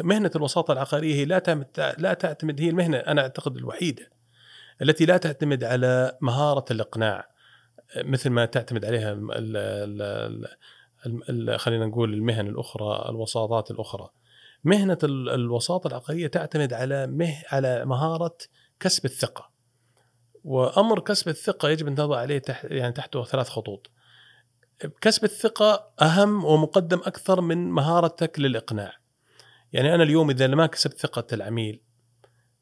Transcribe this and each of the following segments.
مهنة الوساطة العقارية هي لا لا تعتمد هي المهنة أنا أعتقد الوحيدة التي لا تعتمد على مهارة الإقناع. مثل ما تعتمد عليها ال ال ال ال خلينا نقول المهن الأخرى الوساطات الأخرى. مهنة الوساطة العقارية تعتمد على مه على مهارة كسب الثقة. وأمر كسب الثقة يجب أن تضع عليه تحت يعني تحته ثلاث خطوط. كسب الثقة أهم ومقدم أكثر من مهارتك للإقناع. يعني أنا اليوم إذا ما كسبت ثقة العميل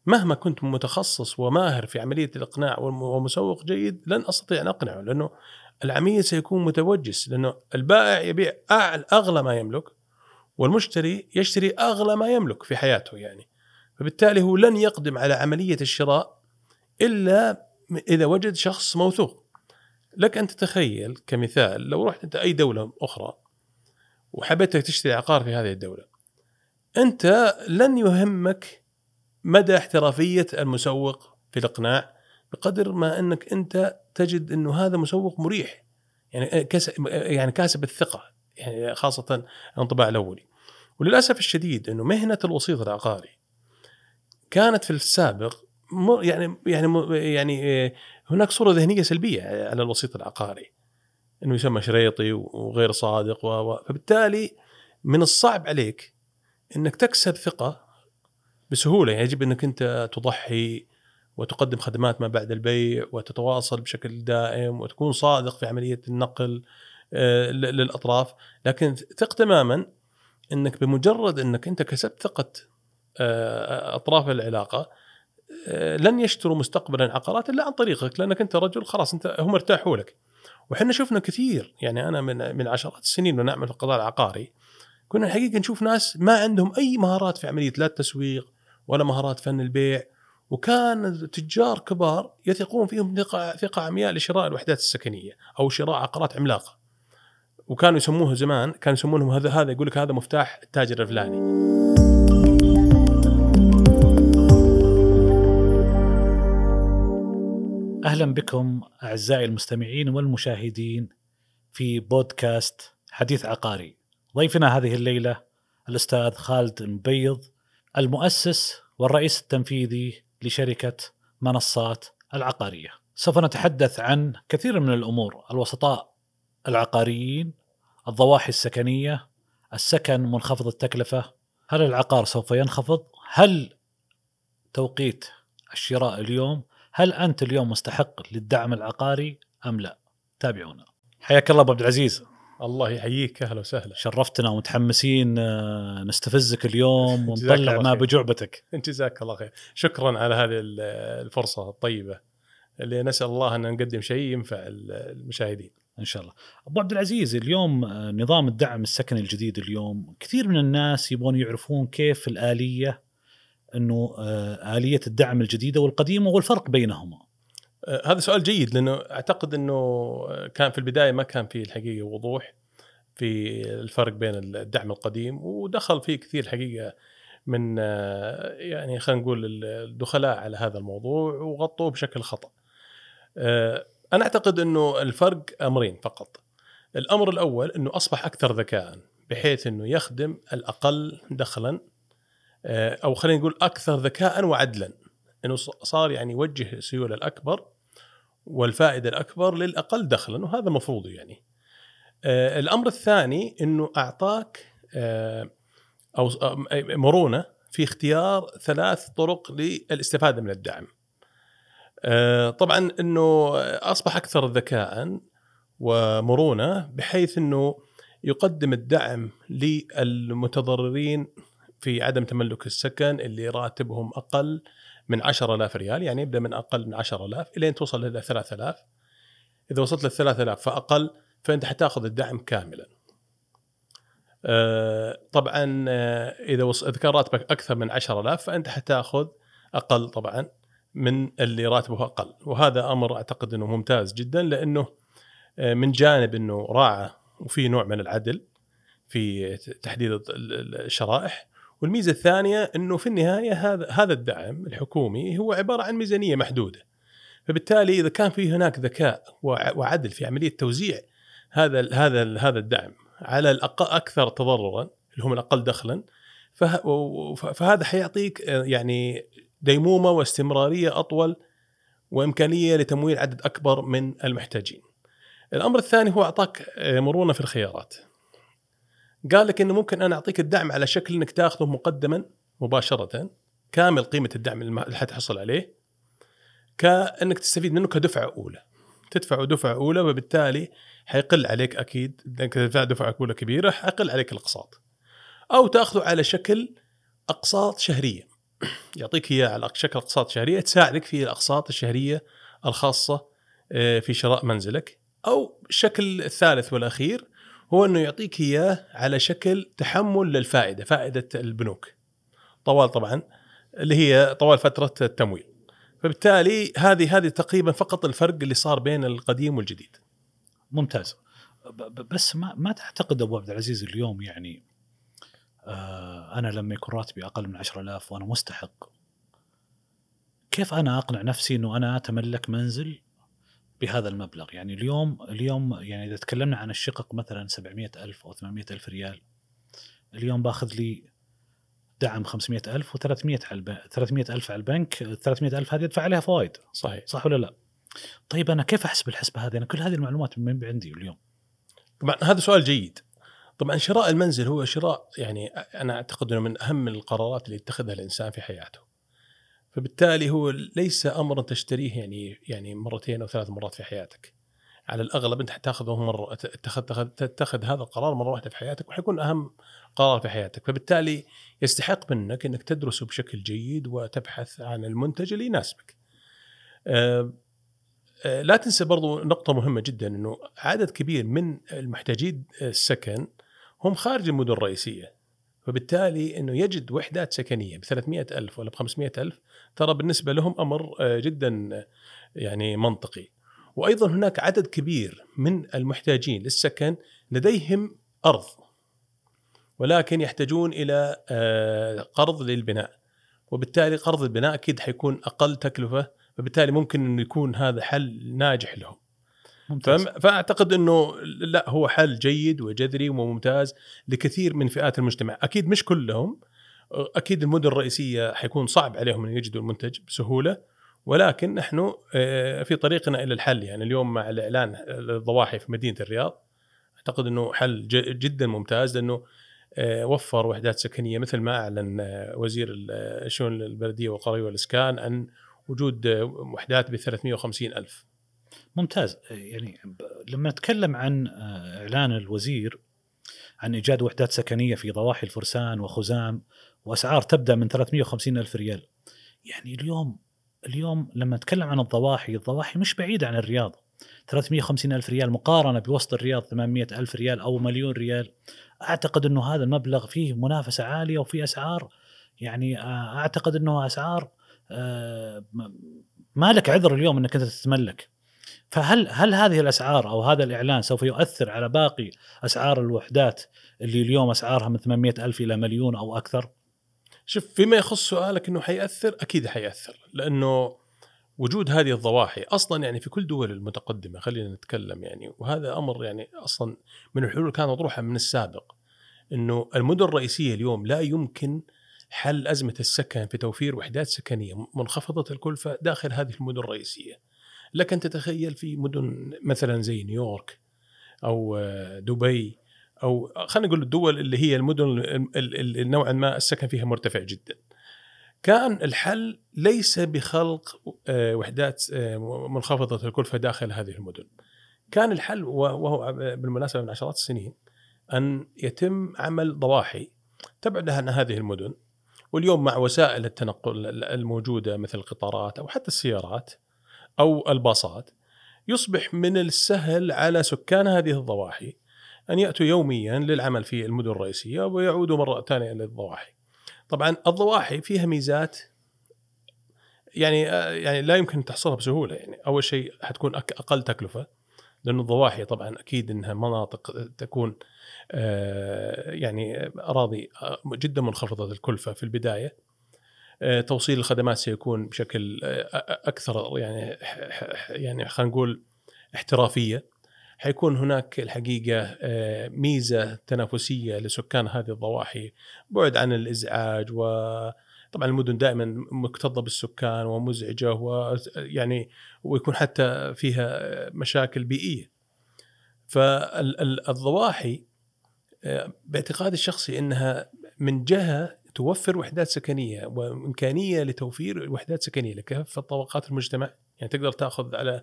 مهما كنت متخصص وماهر في عملية الإقناع ومسوق جيد لن أستطيع أن أقنعه لأنه العميل سيكون متوجس لأنه البائع يبيع أغلى ما يملك والمشتري يشتري أغلى ما يملك في حياته يعني. فبالتالي هو لن يقدم على عملية الشراء إلا إذا وجد شخص موثوق. لك أن تتخيل كمثال لو رحت انت أي دولة أخرى وحبيت تشتري عقار في هذه الدولة أنت لن يهمك مدى احترافية المسوق في الإقناع بقدر ما أنك أنت تجد إنه هذا مسوق مريح يعني كسب يعني كاسب الثقة يعني خاصة الانطباع الأولي. وللأسف الشديد إنه مهنة الوسيط العقاري كانت في السابق يعني يعني يعني هناك صورة ذهنية سلبية على الوسيط العقاري إنه يسمى شريطي وغير صادق و فبالتالي من الصعب عليك إنك تكسب ثقة بسهولة. يعني يجب إنك أنت تضحي وتقدم خدمات ما بعد البيع وتتواصل بشكل دائم وتكون صادق في عملية النقل آه، للأطراف. لكن ثق تماما إنك بمجرد إنك أنت كسبت ثقه آه، أطراف العلاقة آه، لن يشتروا مستقبلا عقارات إلا عن طريقك لأنك أنت رجل خلاص أنت هم ارتاحوا لك. وحنا شفنا كثير يعني أنا من من عشرات السنين ونعمل في القطاع العقاري كنا الحقيقة نشوف ناس ما عندهم أي مهارات في عملية لا التسويق ولا مهارات فن البيع وكان تجار كبار يثقون فيهم ثقة عمياء لشراء الوحدات السكنية أو شراء عقارات عملاقة. وكانوا يسموه زمان كانوا يسمونهم هذا هذا يقول لك هذا مفتاح التاجر الفلاني. أهلا بكم أعزائي المستمعين والمشاهدين في بودكاست حديث عقاري. ضيفنا هذه الليلة الأستاذ خالد المبيض المؤسس والرئيس التنفيذي لشركة منصات العقارية. سوف نتحدث عن كثير من الأمور، الوسطاء العقاريين، الضواحي السكنية، السكن منخفض التكلفة، هل العقار سوف ينخفض؟ هل توقيت الشراء اليوم؟ هل أنت اليوم مستحق للدعم العقاري أم لا؟ تابعونا. حياك الله أبو عبد العزيز. الله يحييك أهلا وسهلا. شرفتنا ومتحمسين آه، نستفزك اليوم ونطلع ما بجعبتك. جزاك الله خير. شكرا على هذه الفرصة الطيبة. اللي نسأل الله أن نقدم شيء ينفع المشاهدين. إن شاء الله. أبو عبد العزيز اليوم آه، نظام الدعم السكني الجديد اليوم كثير من الناس يبغون يعرفون كيف الآلية إنه آه، آلية الدعم الجديدة والقديمة والفرق بينهما. هذا سؤال جيد لأنه أعتقد إنه كان في البداية ما كان في الحقيقة وضوح في الفرق بين الدعم القديم ودخل فيه كثير الحقيقة من آه، يعني خلينا نقول الدخلاء على هذا الموضوع وغطوه بشكل خطأ. آه، أنا أعتقد إنه الفرق أمرين فقط. الأمر الأول إنه أصبح أكثر ذكاء بحيث إنه يخدم الأقل دخلا أو خلينا نقول أكثر ذكاء وعدلا إنه صار يعني يوجه السيوله الأكبر والفائدة الأكبر للأقل دخلا وهذا المفروض يعني. آه الأمر الثاني إنه أعطاك آه أو آه، مرونة في اختيار ثلاث طرق للاستفادة من الدعم. طبعا إنه أصبح أكثر ذكاء ومرونة بحيث إنه يقدم الدعم للمتضررين في عدم تملك السكن اللي راتبهم أقل من 10000 ريال يعني يبدأ من أقل من 10000 إلين توصل إلى 3000 إذا وصلت لل 3000 فأقل فأنت حتأخذ الدعم كاملا. آه، طبعا آه، إذا إذا كان راتبك أكثر من 10000 فأنت حتأخذ أقل طبعا من اللي راتبه أقل. وهذا أمر أعتقد إنه ممتاز جدا لأنه آه، من جانب إنه راعى وفي نوع من العدل في تحديد الشرائح. والميزة الثانية إنه في النهاية هذا هذا الدعم الحكومي هو عبارة عن ميزانية محدودة. فبالتالي إذا كان في هناك ذكاء وعدل في عملية توزيع هذا هذا هذا الدعم على الأقل أكثر تضررا اللي هم الأقل دخلا فهذا حيعطيك آه، يعني ديمومة واستمرارية أطول وإمكانية لتمويل عدد أكبر من المحتاجين. الأمر الثاني هو أعطاك آه، مرونة في الخيارات. قال لك إنه ممكن أنا أعطيك الدعم على شكل إنك تأخذه مقدما مباشرة كامل قيمة الدعم اللي حتحصل عليه كإنك تستفيد منه كدفعة أولى. تدفع دفعة أولى وبالتالي حيقل عليك أكيد إنك تدفع دفعة أولى كبيرة حيقل عليك الأقساط. أو تأخذه على شكل أقساط شهرية. يعطيك إياه على شكل أقساط شهرية تساعدك في الأقساط الشهرية الخاصة آه، في شراء منزلك أو الشكل الثالث والأخير هو إنه يعطيك إياه على شكل تحمل للفائدة فائدة البنوك. طوال طبعا اللي هي طوال فترة التمويل. فبالتالي هذه هذه تقريبا فقط الفرق اللي صار بين القديم والجديد. ممتاز. بس ما ما تعتقد أبو عبد العزيز اليوم يعني آه أنا لما يكون راتبي أقل من 10000 وأنا مستحق كيف أنا أقنع نفسي إنه أنا أتملك منزل بهذا المبلغ. يعني اليوم اليوم يعني إذا تكلمنا عن الشقق مثلا 700000 أو 800000 ريال اليوم باخذ لي دعم 500000 و300 على الب... 300000 على البنك 300000 هذه أدفع عليها فوائد. صحيح. صح ولا لا؟ طيب أنا كيف أحسب الحسبة هذه؟ أنا كل هذه المعلومات من عندي اليوم. طبعا هذا سؤال جيد. طبعا شراء المنزل هو شراء يعني أنا أعتقد إنه من أهم القرارات اللي يتخذها الإنسان في حياته. فبالتالي هو ليس امرا تشتريه يعني يعني مرتين أو ثلاث مرات في حياتك. على الأغلب أنت حتاخذه مرة تتخذ تتخذ, هذا القرار مرة واحدة في حياتك وحيكون أهم قرار في حياتك. فبالتالي يستحق منك إنك تدرسه بشكل جيد وتبحث عن المنتج اللي يناسبك. آه، آه، لا تنسى برضو نقطة مهمة جدا أنه عدد كبير من المحتاجين السكن هم خارج المدن الرئيسية. فبالتالي أنه يجد وحدات سكنية ب 300 ألف ولا ب 500 ألف ترى بالنسبة لهم أمر آه، جدا آه، يعني منطقي. وأيضا هناك عدد كبير من المحتاجين للسكن لديهم أرض ولكن يحتاجون إلى آه، قرض للبناء. وبالتالي قرض البناء أكيد حيكون أقل تكلفة فبالتالي ممكن انه يكون هذا حل ناجح لهم. ممتاز. فأعتقد إنه لا هو حل جيد وجذري وممتاز لكثير من فئات المجتمع. أكيد مش كلهم أكيد المدن الرئيسية حيكون صعب عليهم أن يجدوا المنتج بسهولة ولكن نحن آه، في طريقنا إلى الحل. يعني اليوم مع الإعلان الضواحي في مدينة الرياض أعتقد إنه حل جدا ممتاز لأنه آه، وفر وحدات سكنية مثل ما أعلن آه، وزير ال- الشؤون البلدية والقريه والإسكان عن وجود وحدات ب 350 ألف. ممتاز. يعني لما نتكلم عن إعلان الوزير عن إيجاد وحدات سكنية في ضواحي الفرسان وخزام وأسعار تبدأ من 350 ألف ريال. يعني اليوم اليوم لما نتكلم عن الضواحي الضواحي مش بعيده عن الرياض. 350 ألف ريال مقارنة بوسط الرياض 800 ألف ريال أو مليون ريال. أعتقد إنه هذا المبلغ فيه منافسة عالية وفي أسعار يعني آه، أعتقد إنه أسعار آه، ما لك عذر اليوم إنك أنت تتملك. فهل هل هذه الأسعار أو هذا الإعلان سوف يؤثر على باقي أسعار الوحدات اللي اليوم أسعارها من 800 ألف إلى مليون أو أكثر؟ شوف فيما يخص سؤالك إنه حيأثر أكيد حيأثر لأنه وجود هذه الضواحي أصلا يعني في كل دول المتقدمة خلينا نتكلم يعني وهذا أمر يعني أصلا من الحلول كانت مطروحة من السابق إنه المدن الرئيسية اليوم لا يمكن حل أزمة السكن في توفير وحدات سكنية منخفضة الكلفة داخل هذه المدن الرئيسية. لك أن تتخيل في مدن مثلا زي نيويورك أو آه، دبي أو خلينا نقول الدول اللي هي المدن نوعا ما السكن فيها مرتفع جدا. كان الحل ليس بخلق آه، وحدات آه، منخفضة الكلفة داخل هذه المدن. كان الحل وهو بالمناسبة من عشرات السنين أن يتم عمل ضواحي تبعد عن هذه المدن واليوم مع وسائل التنقل الموجودة مثل القطارات أو حتى السيارات أو الباصات يصبح من السهل على سكان هذه الضواحي أن يأتوا يوميا للعمل في المدن الرئيسية ويعودوا مرة ثانية إلى الضواحي. طبعا الضواحي فيها ميزات يعني يعني لا يمكن تحصلها بسهولة يعني أول شيء حتكون أقل تكلفة لأنه الضواحي طبعا أكيد إنها مناطق تكون آه، يعني اراضي آه، جدا منخفضة الكلفة في البداية توصيل الخدمات سيكون بشكل آه، أكثر يعني يعني خلينا نقول احترافية حيكون هناك الحقيقة آه، ميزة تنافسية لسكان هذه الضواحي بعد عن الإزعاج و طبعا المدن دائما مكتظة بالسكان ومزعجة ويعني ويكون حتى فيها مشاكل بيئية. فالضواحي آه، باعتقادي الشخصي إنها من جهة توفر وحدات سكنية وإمكانية لتوفير وحدات سكنية لكافه طبقات المجتمع. يعني تقدر تأخذ على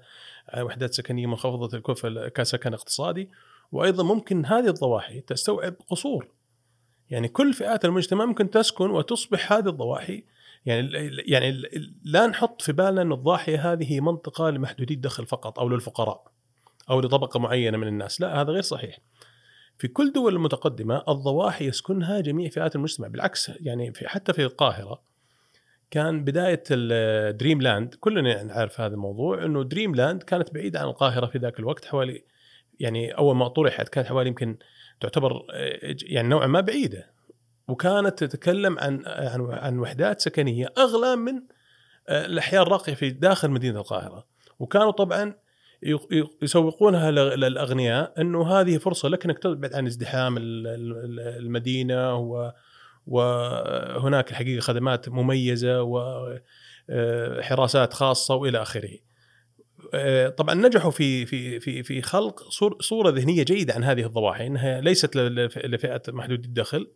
وحدات سكنية منخفضة الكلفه كسكن اقتصادي. وأيضا ممكن هذه الضواحي تستوعب قصور. يعني كل فئات المجتمع ممكن تسكن وتصبح هذه الضواحي. يعني يعني لا نحط في بالنا أن الضاحية هذه هي منطقة لمحدودي الدخل فقط أو للفقراء أو لطبقة معينة من الناس، لا هذا غير صحيح. في كل دول المتقدمة الضواحي يسكنها جميع فئات المجتمع، بالعكس يعني في حتى في القاهرة كان بداية الدريم لاند كلنا نعرف هذا الموضوع إنه دريم لاند كانت بعيدة عن القاهرة في ذاك الوقت حوالي يعني أول ما طرحت كانت حوالي يمكن تعتبر يعني نوعا ما بعيدة وكانت تتكلم عن عن عن وحدات سكنية أغلى من الأحياء الراقية في داخل مدينة القاهرة. وكانوا طبعا يسوقونها للأغنياء إنه هذه فرصة لك إنك تبعد عن ازدحام المدينة وهناك الحقيقة خدمات مميزة وحراسات خاصة وإلى آخره. طبعا نجحوا في في في في خلق صورة ذهنية جيدة عن هذه الضواحي إنها ليست لفئة محدود الدخل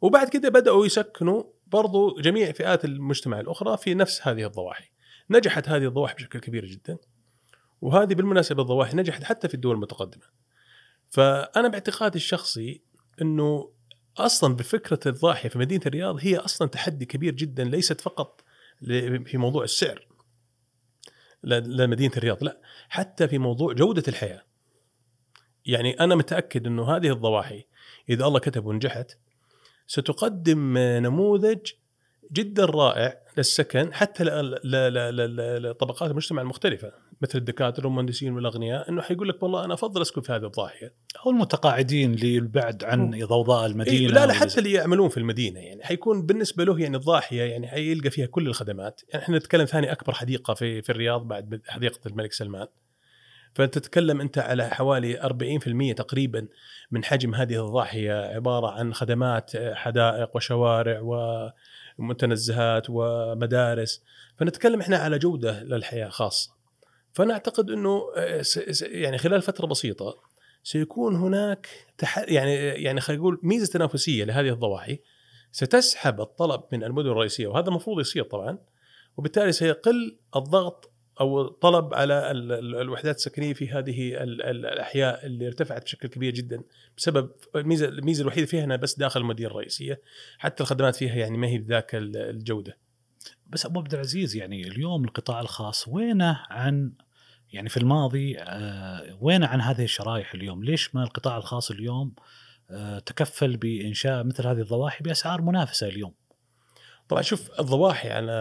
وبعد كده بدأوا يسكنوا برضو جميع فئات المجتمع الأخرى في نفس هذه الضواحي. نجحت هذه الضواحي بشكل كبير جدا. وهذه بالمناسبه الضواحي نجحت حتى في الدول المتقدمه. فانا باعتقادي الشخصي انه أصلا بفكره الضاحيه في مدينه الرياض هي أصلا تحدي كبير جدا ليست فقط في موضوع السعر لمدينه الرياض لا حتى في موضوع جوده الحياة. يعني أنا متاكد انه هذه الضواحي اذا الله كتب ونجحت ستقدم نموذج جدا رائع للسكن حتى لطبقات المجتمع المختلفه مثل الدكاترة والمهندسين والأغنياء إنه حيقول لك والله أنا أفضل أسكن في هذه الضاحية. أو المتقاعدين اللي بعد عن ضوضاء المدينة إيه لا لا حتى اللي يعملون في المدينة يعني حيكون بالنسبة له يعني الضاحية يعني حيلقى فيها كل الخدمات. يعني إحنا نتكلم ثاني أكبر حديقة في في الرياض بعد حديقة الملك سلمان. فتتكلم أنت على حوالي 40% تقريبا من حجم هذه الضاحية عبارة عن خدمات حدائق وشوارع ومتنزهات ومدارس. فنتكلم إحنا على جودة للحياة خاصة. فأنا أعتقد إنه آه، يعني خلال فترة بسيطة سيكون هناك تح... يعني يعني خلينا نقول ميزة تنافسية لهذه الضواحي ستسحب الطلب من المدن الرئيسية وهذا المفروض يصير طبعا وبالتالي سيقل الضغط أو الطلب على الوحدات السكنية في هذه الأحياء اللي ارتفعت بشكل كبير جدا بسبب الميزه الميزة الوحيدة فيها إنها بس داخل المدينة الرئيسية حتى الخدمات فيها يعني ما هي بذاك الجودة. بس أبو عبد العزيز يعني اليوم القطاع الخاص وينه عن يعني في الماضي آه وين عن هذه الشرائح اليوم؟ ليش ما القطاع الخاص اليوم آه تكفل بإنشاء مثل هذه الضواحي بأسعار منافسة اليوم؟ طبعا شوف الضواحي على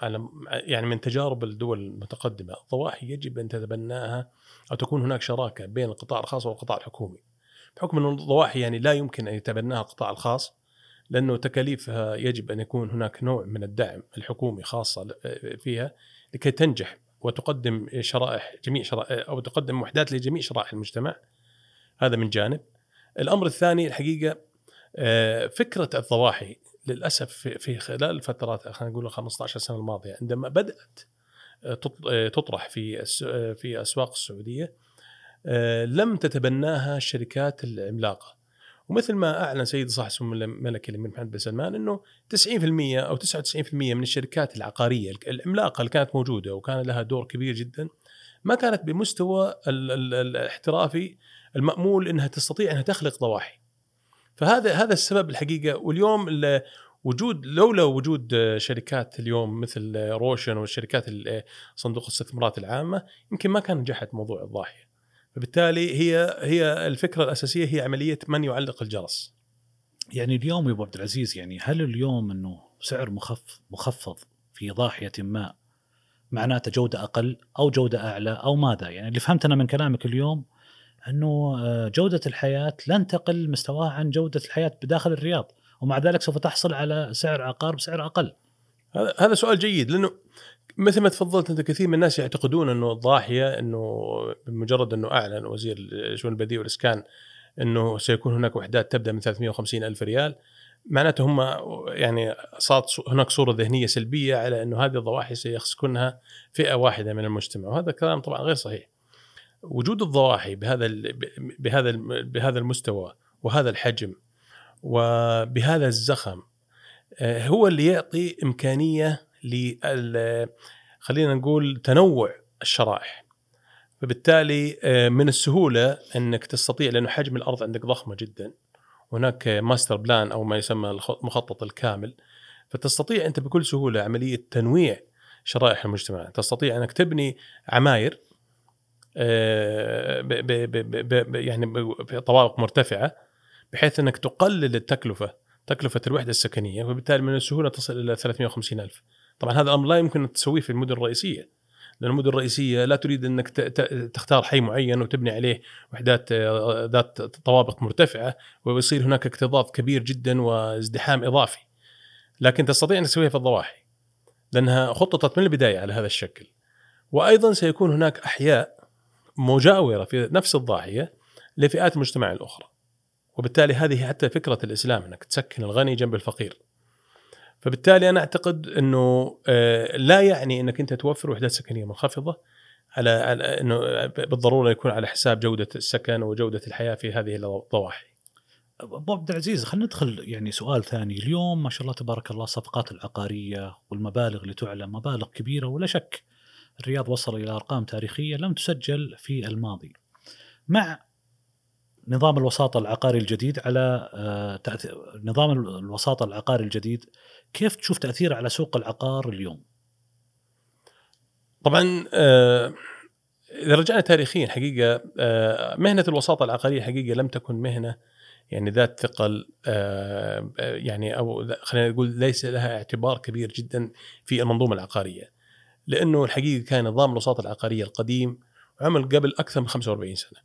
على يعني من تجارب الدول المتقدمة، الضواحي يجب أن تتبناها أو تكون هناك شراكة بين القطاع الخاص والقطاع الحكومي. بحكم أن الضواحي يعني لا يمكن أن يتبناها القطاع الخاص لأنه تكاليفها يجب أن يكون هناك نوع من الدعم الحكومي خاصة فيها لكي تنجح وتقدم شرائح جميع شرائح أو تقدم وحدات لجميع شرائح المجتمع. هذا من جانب. الأمر الثاني الحقيقة آه، فكرة الضواحي للأسف في خلال الفترات خلينا نقول 15 سنة الماضية عندما بدأت آه، آه، تطرح في في أسواق السعودية لم تتبناها الشركات العملاقة. ومثل ما أعلن سيد صاحب السمو الملكي الامير محمد بن سلمان إنه 90% أو 99% من الشركات العقارية العملاقة اللي كانت موجودة وكان لها دور كبير جدا ما كانت بمستوى الاحترافي المأمول إنها تستطيع إنها تخلق ضواحي. فهذا هذا السبب الحقيقة واليوم وجود لولا وجود شركات اليوم مثل روشن والشركات صندوق الاستثمارات العامة يمكن ما كان نجحت موضوع الضاحية. فبالتالي هي هي الفكرة الأساسية هي عملية من يعلق الجرس. يعني اليوم يا أبو عبد العزيز يعني هل اليوم إنه سعر مخفض مخفض في ضاحية ما معناته جودة أقل أو جودة أعلى أو ماذا؟ يعني اللي فهمت أنا من كلامك اليوم إنه آه، جودة الحياة لن تقل مستواها عن جودة الحياة بداخل الرياض ومع ذلك سوف تحصل على سعر عقار بسعر أقل. هذا هذا سؤال جيد لأنه مثل ما تفضلت أنت كثير من الناس يعتقدون إنه الضاحية إنه بمجرد إنه أعلن وزير الشؤون البلديه والإسكان إنه سيكون هناك وحدات تبدأ من 350 ألف ريال معناته هم يعني صارت هناك صورة ذهنية سلبية على إنه هذه الضواحي سيسكنها فئة واحدة من المجتمع وهذا كلام طبعا غير صحيح. وجود الضواحي بهذا بهذا بهذا المستوى وهذا الحجم وبهذا الزخم آه، هو اللي يعطي إمكانية ل خلينا نقول تنوع الشرائح. فبالتالي آه، من السهولة إنك تستطيع لأنه حجم الأرض عندك ضخمة جدا هناك master plan أو ما يسمى المخطط الكامل فتستطيع أنت بكل سهولة عملية تنويع شرائح المجتمع. تستطيع أنك تبني عماير آه، ب ب ب يعني بطوابق مرتفعة بحيث إنك تقلل التكلفة تكلفة الوحدة السكنية وبالتالي من السهولة تصل إلى 350 ألف. طبعا هذا الامر لا يمكن أن تسويه في المدن الرئيسية لأن المدن الرئيسية لا تريد أنك تختار حي معين وتبني عليه وحدات آه، ذات طوابق مرتفعة ويصير هناك اكتظاظ كبير جدا وازدحام إضافي. لكن تستطيع أن تسويها في الضواحي لأنها خططت من البداية على هذا الشكل. وأيضا سيكون هناك أحياء مجاورة في نفس الضاحية لفئات المجتمع الأخرى. وبالتالي هذه حتى فكرة الإسلام أنك تسكن الغني جنب الفقير. فبالتالي أنا أعتقد إنه آه، لا يعني إنك أنت توفر وحدات سكنية منخفضة على إنه بالضرورة يكون على حساب جودة السكن وجودة الحياة في هذه الضواحي. أبو عبد العزيز خلينا ندخل يعني سؤال ثاني، اليوم ما شاء الله تبارك الله الصفقات العقارية والمبالغ اللي تعلن مبالغ كبيرة ولا شك الرياض وصل إلى أرقام تاريخية لم تسجل في الماضي. مع نظام الوساطة العقاري الجديد على آه، نظام الوساطة العقاري الجديد كيف تشوف تاثيره على سوق العقار اليوم؟ طبعا آه، إذا رجعنا تاريخيا حقيقة آه، مهنة الوساطة العقارية حقيقة لم تكن مهنة يعني ذات ثقل يعني أو خلينا نقول ليس لها اعتبار كبير جدا في المنظومة العقارية. لأنه الحقيقة كان نظام الوساطة العقارية القديم عمل قبل أكثر من 45 سنة.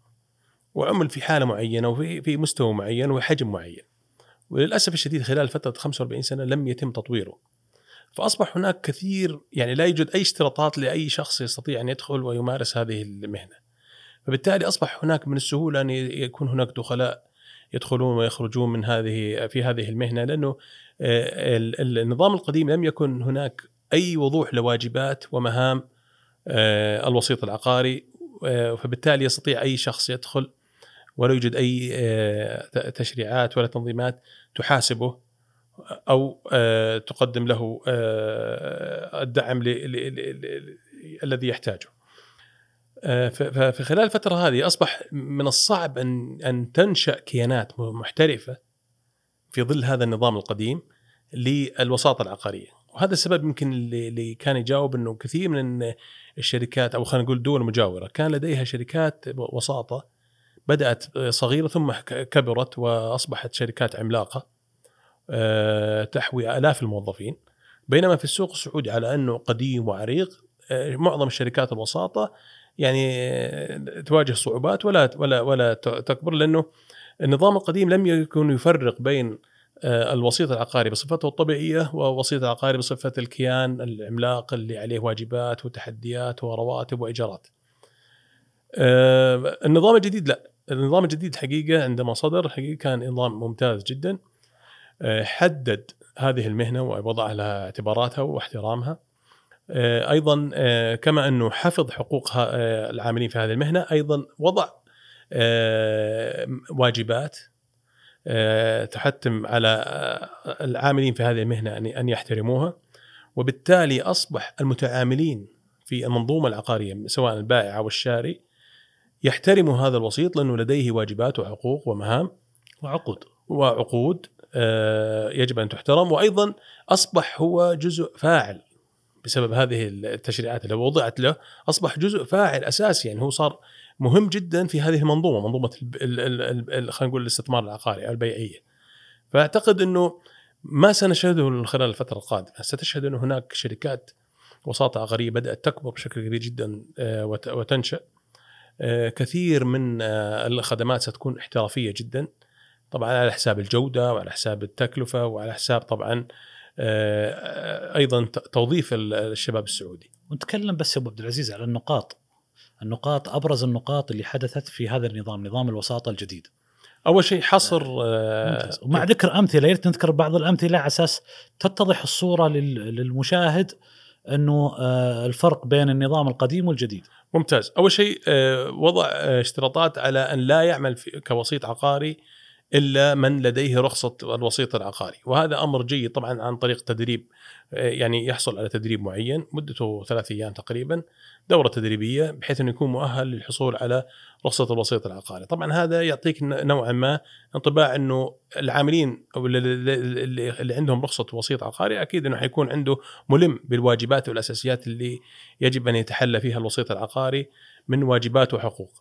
وعمل في حالة معينة وفي في مستوى معين وحجم معين. وللأسف الشديد خلال فترة 45 سنة لم يتم تطويره. فأصبح هناك كثير يعني لا يوجد أي اشتراطات لأي شخص يستطيع أن يدخل ويمارس هذه المهنة. فبالتالي أصبح هناك من السهولة أن يكون هناك دخلاء يدخلون ويخرجون من هذه في هذه المهنة لأنه آه، النظام القديم لم يكن هناك أي وضوح لواجبات ومهام آه، الوسيط العقاري آه، فبالتالي يستطيع أي شخص يدخل ولا يوجد أي آه، تشريعات ولا تنظيمات تحاسبه أو تقدم له الدعم الذي يحتاجه. ففي خلال الفترة هذه أصبح من الصعب أن أن تنشأ كيانات محترفة في ظل هذا النظام القديم للوساطة العقارية وهذا السبب يمكن اللي كان يجاوب إنه كثير من الشركات أو خلينا نقول دول مجاورة كان لديها شركات وساطة بدأت صغيرة ثم كبرت وأصبحت شركات عملاقة آه، تحوي آلاف الموظفين بينما في السوق السعودي على أنه قديم وعريق آه، معظم الشركات الوساطة يعني تواجه صعوبات ولا ولا ولا تكبر لأنه النظام القديم لم يكن يفرق بين آه، الوسيط العقاري بصفته الطبيعية ووسيط العقاري بصفة الكيان العملاق اللي عليه واجبات وتحديات ورواتب وإيجارات. آه، النظام الجديد لا، النظام الجديد حقيقة عندما صدر حقيقة كان نظام ممتاز جدا آه، حدد هذه المهنة ووضع لها اعتباراتها واحترامها. أيضا كما أنه حفظ حقوق العاملين في هذه المهنة أيضا وضع واجبات آه، تحتم على آه، العاملين في هذه المهنة أن يحترموها وبالتالي أصبح المتعاملين في المنظومة العقارية سواء البائع أو الشاري يحترموا هذا الوسيط لأنه لديه واجبات وحقوق ومهام وعقود. وعقود آه، يجب أن تحترم. وأيضا أصبح هو جزء فاعل بسبب هذه التشريعات اللي وضعت له. أصبح جزء فاعل أساسي يعني هو صار مهم جدا في هذه المنظومة منظومة خلينا نقول الاستثمار العقاري أو البيعية. فأعتقد أنه ما سنشهده خلال الفترة القادمة. ستشهد انه هناك شركات وساطه عقاريه بدأت تكبر بشكل كبير جدا آه، وتنشأ. كثير من آه، الخدمات ستكون احترافية جدا طبعا على حساب الجودة وعلى حساب التكلفة وعلى حساب طبعا آه، أيضا توظيف ال- الشباب السعودي. ونتكلم بس يا أبو عبد العزيز على النقاط. النقاط أبرز النقاط اللي حدثت في هذا النظام نظام الوساطة الجديد. أول شيء حصر آه، ممتاز. ومع ذكر أمثلة يا ريت نذكر بعض الأمثلة على أساس تتضح الصورة لل- للمشاهد. إنه آه، الفرق بين النظام القديم والجديد. ممتاز. أول شيء آه، وضع آه، اشتراطات على أن لا يعمل كوسيط عقاري إلا من لديه رخصة الوسيط العقاري. وهذا أمر جيد طبعا عن طريق تدريب يعني يحصل على تدريب معين مدته ثلاث أيام تقريبا دورة تدريبية بحيث أنه يكون مؤهل للحصول على رخصة الوسيط العقاري طبعا هذا يعطيك نوعا ما انطباع أنه العاملين أو اللي عندهم رخصة وسيط عقاري أكيد أنه حيكون عنده ملم بالواجبات والأساسيات اللي يجب أن يتحلى فيها الوسيط العقاري من واجبات وحقوق.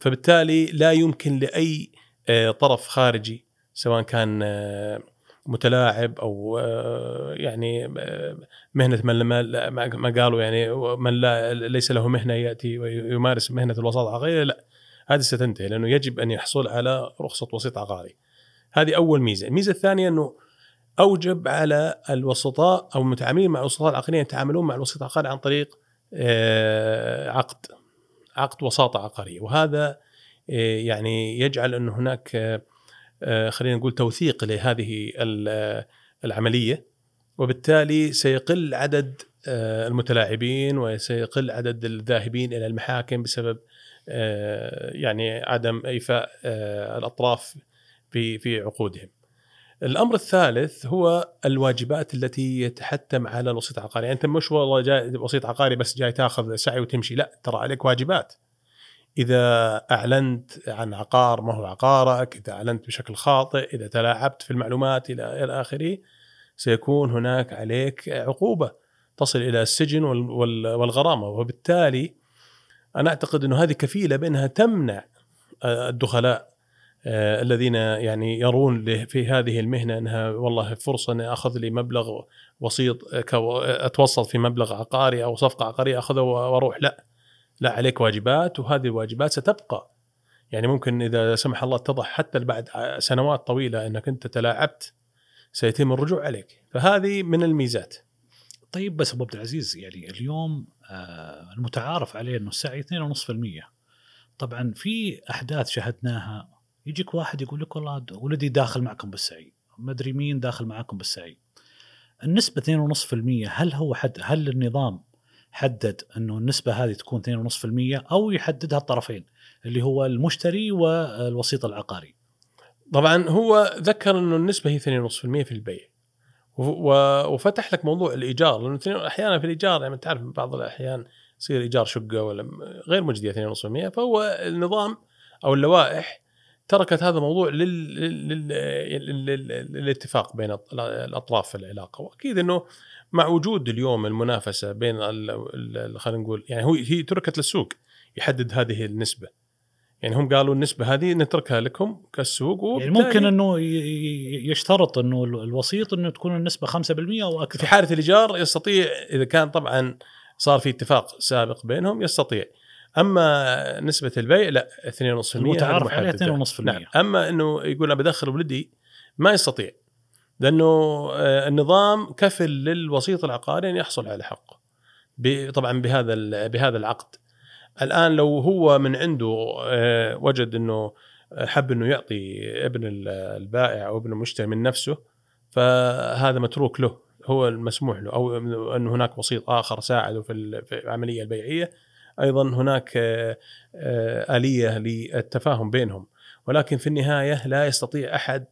فبالتالي لا يمكن لأي آه، طرف خارجي سواء كان آه، متلاعب أو آه، يعني آه، مهنة من ما ما قالوا يعني من لا ليس له مهنة يأتي ويمارس مهنة الوساطة العقاريه لا. هذه ستنتهي لأنه يجب أن يحصل على رخصة وسيط عقاري. هذه أول ميزة، الميزة الثانية أنه أوجب على الوسطاء أو المتعاملين مع الوسطاء العقاريين يتعاملون مع الوسيط العقاري عن طريق آه، عقد عقد وساطة عقارية. وهذا يعني يجعل انه هناك خلينا نقول توثيق لهذه آه، العملية وبالتالي سيقل عدد آه، المتلاعبين وسيقل عدد الذاهبين إلى المحاكم بسبب آه، يعني عدم إيفاء آه، الأطراف في في عقودهم. الأمر الثالث هو الواجبات التي يتحتم على الوسيط العقاري، يعني أنت مش والله جاي وسيط عقاري بس جاي تاخذ سعي وتمشي، لا ترى عليك واجبات. إذا أعلنت عن عقار ما هو عقارك، إذا أعلنت بشكل خاطئ، إذا تلاعبت في المعلومات إلى إلى آخره سيكون هناك عليك عقوبة تصل إلى السجن وال- وال- والغرامة، وبالتالي أنا أعتقد إنه هذه كفيلة بأنها تمنع آه، الدخلاء آه، الذين يعني يرون في هذه المهنة أنها والله فرصة اني اخذ لي مبلغ وسيط آه، أتوسط في مبلغ عقاري أو صفقة عقارية أخذه وأروح. لا. لا عليك واجبات وهذه الواجبات ستبقى. يعني ممكن إذا سمح الله اتضح حتى بعد سنوات طويلة إنك أنت تلاعبت سيتم الرجوع عليك. فهذه من الميزات. طيب بس أبو عبد العزيز يعني اليوم آه، المتعارف عليه إنه السعي 2.5% طبعا في أحداث شاهدناها. يجيك واحد يقول لك والله ولدي داخل معكم بالسعي. ما أدري مين داخل معكم بالسعي. النسبة 2.5% هل هو حد هل النظام حدد إنه النسبة هذه تكون 2.5% أو يحددها الطرفين اللي هو المشتري والوسيط العقاري. طبعا هو ذكر إنه النسبة هي 2.5% في البيع. وفتح لك موضوع الإيجار لأنه أحيانا في الإيجار يعني تعرف بعض الأحيان يصير إيجار شقة ولا غير مجدية 2.5% فهو النظام أو اللوائح تركت هذا الموضوع لل... لل... لل... لل... للاتفاق بين الأطراف في العلاقة. وأكيد إنه مع وجود اليوم المنافسة بين. خلينا نقول يعني هو هي تركت للسوق يحدد هذه النسبة. يعني هم قالوا النسبة هذه نتركها لكم كالسوق يعني ممكن إنه يشترط إنه ال- الوسيط إنه تكون النسبة 5% أو أكثر. في حالة الإيجار يستطيع إذا كان طبعا صار في اتفاق سابق بينهم يستطيع. أما نسبة البيع لا 2.5% المتعارف هذه عليها محددة. 2.5% نعم. أما إنه يقول أنا بدخل ولدي ما يستطيع. لأنه آه، النظام كفل للوسيط العقاري أن يحصل على حقه طبعا بهذا بهذا العقد. الآن لو هو من عنده آه، وجد إنه حب إنه يعطي ابن ال- البائع أو ابن المشتري من نفسه فهذا متروك له هو المسموح له. أو انه هناك وسيط آخر ساعده في ال- في العملية البيعية أيضا هناك آه، آلية للتفاهم بينهم. ولكن في النهاية لا يستطيع أحد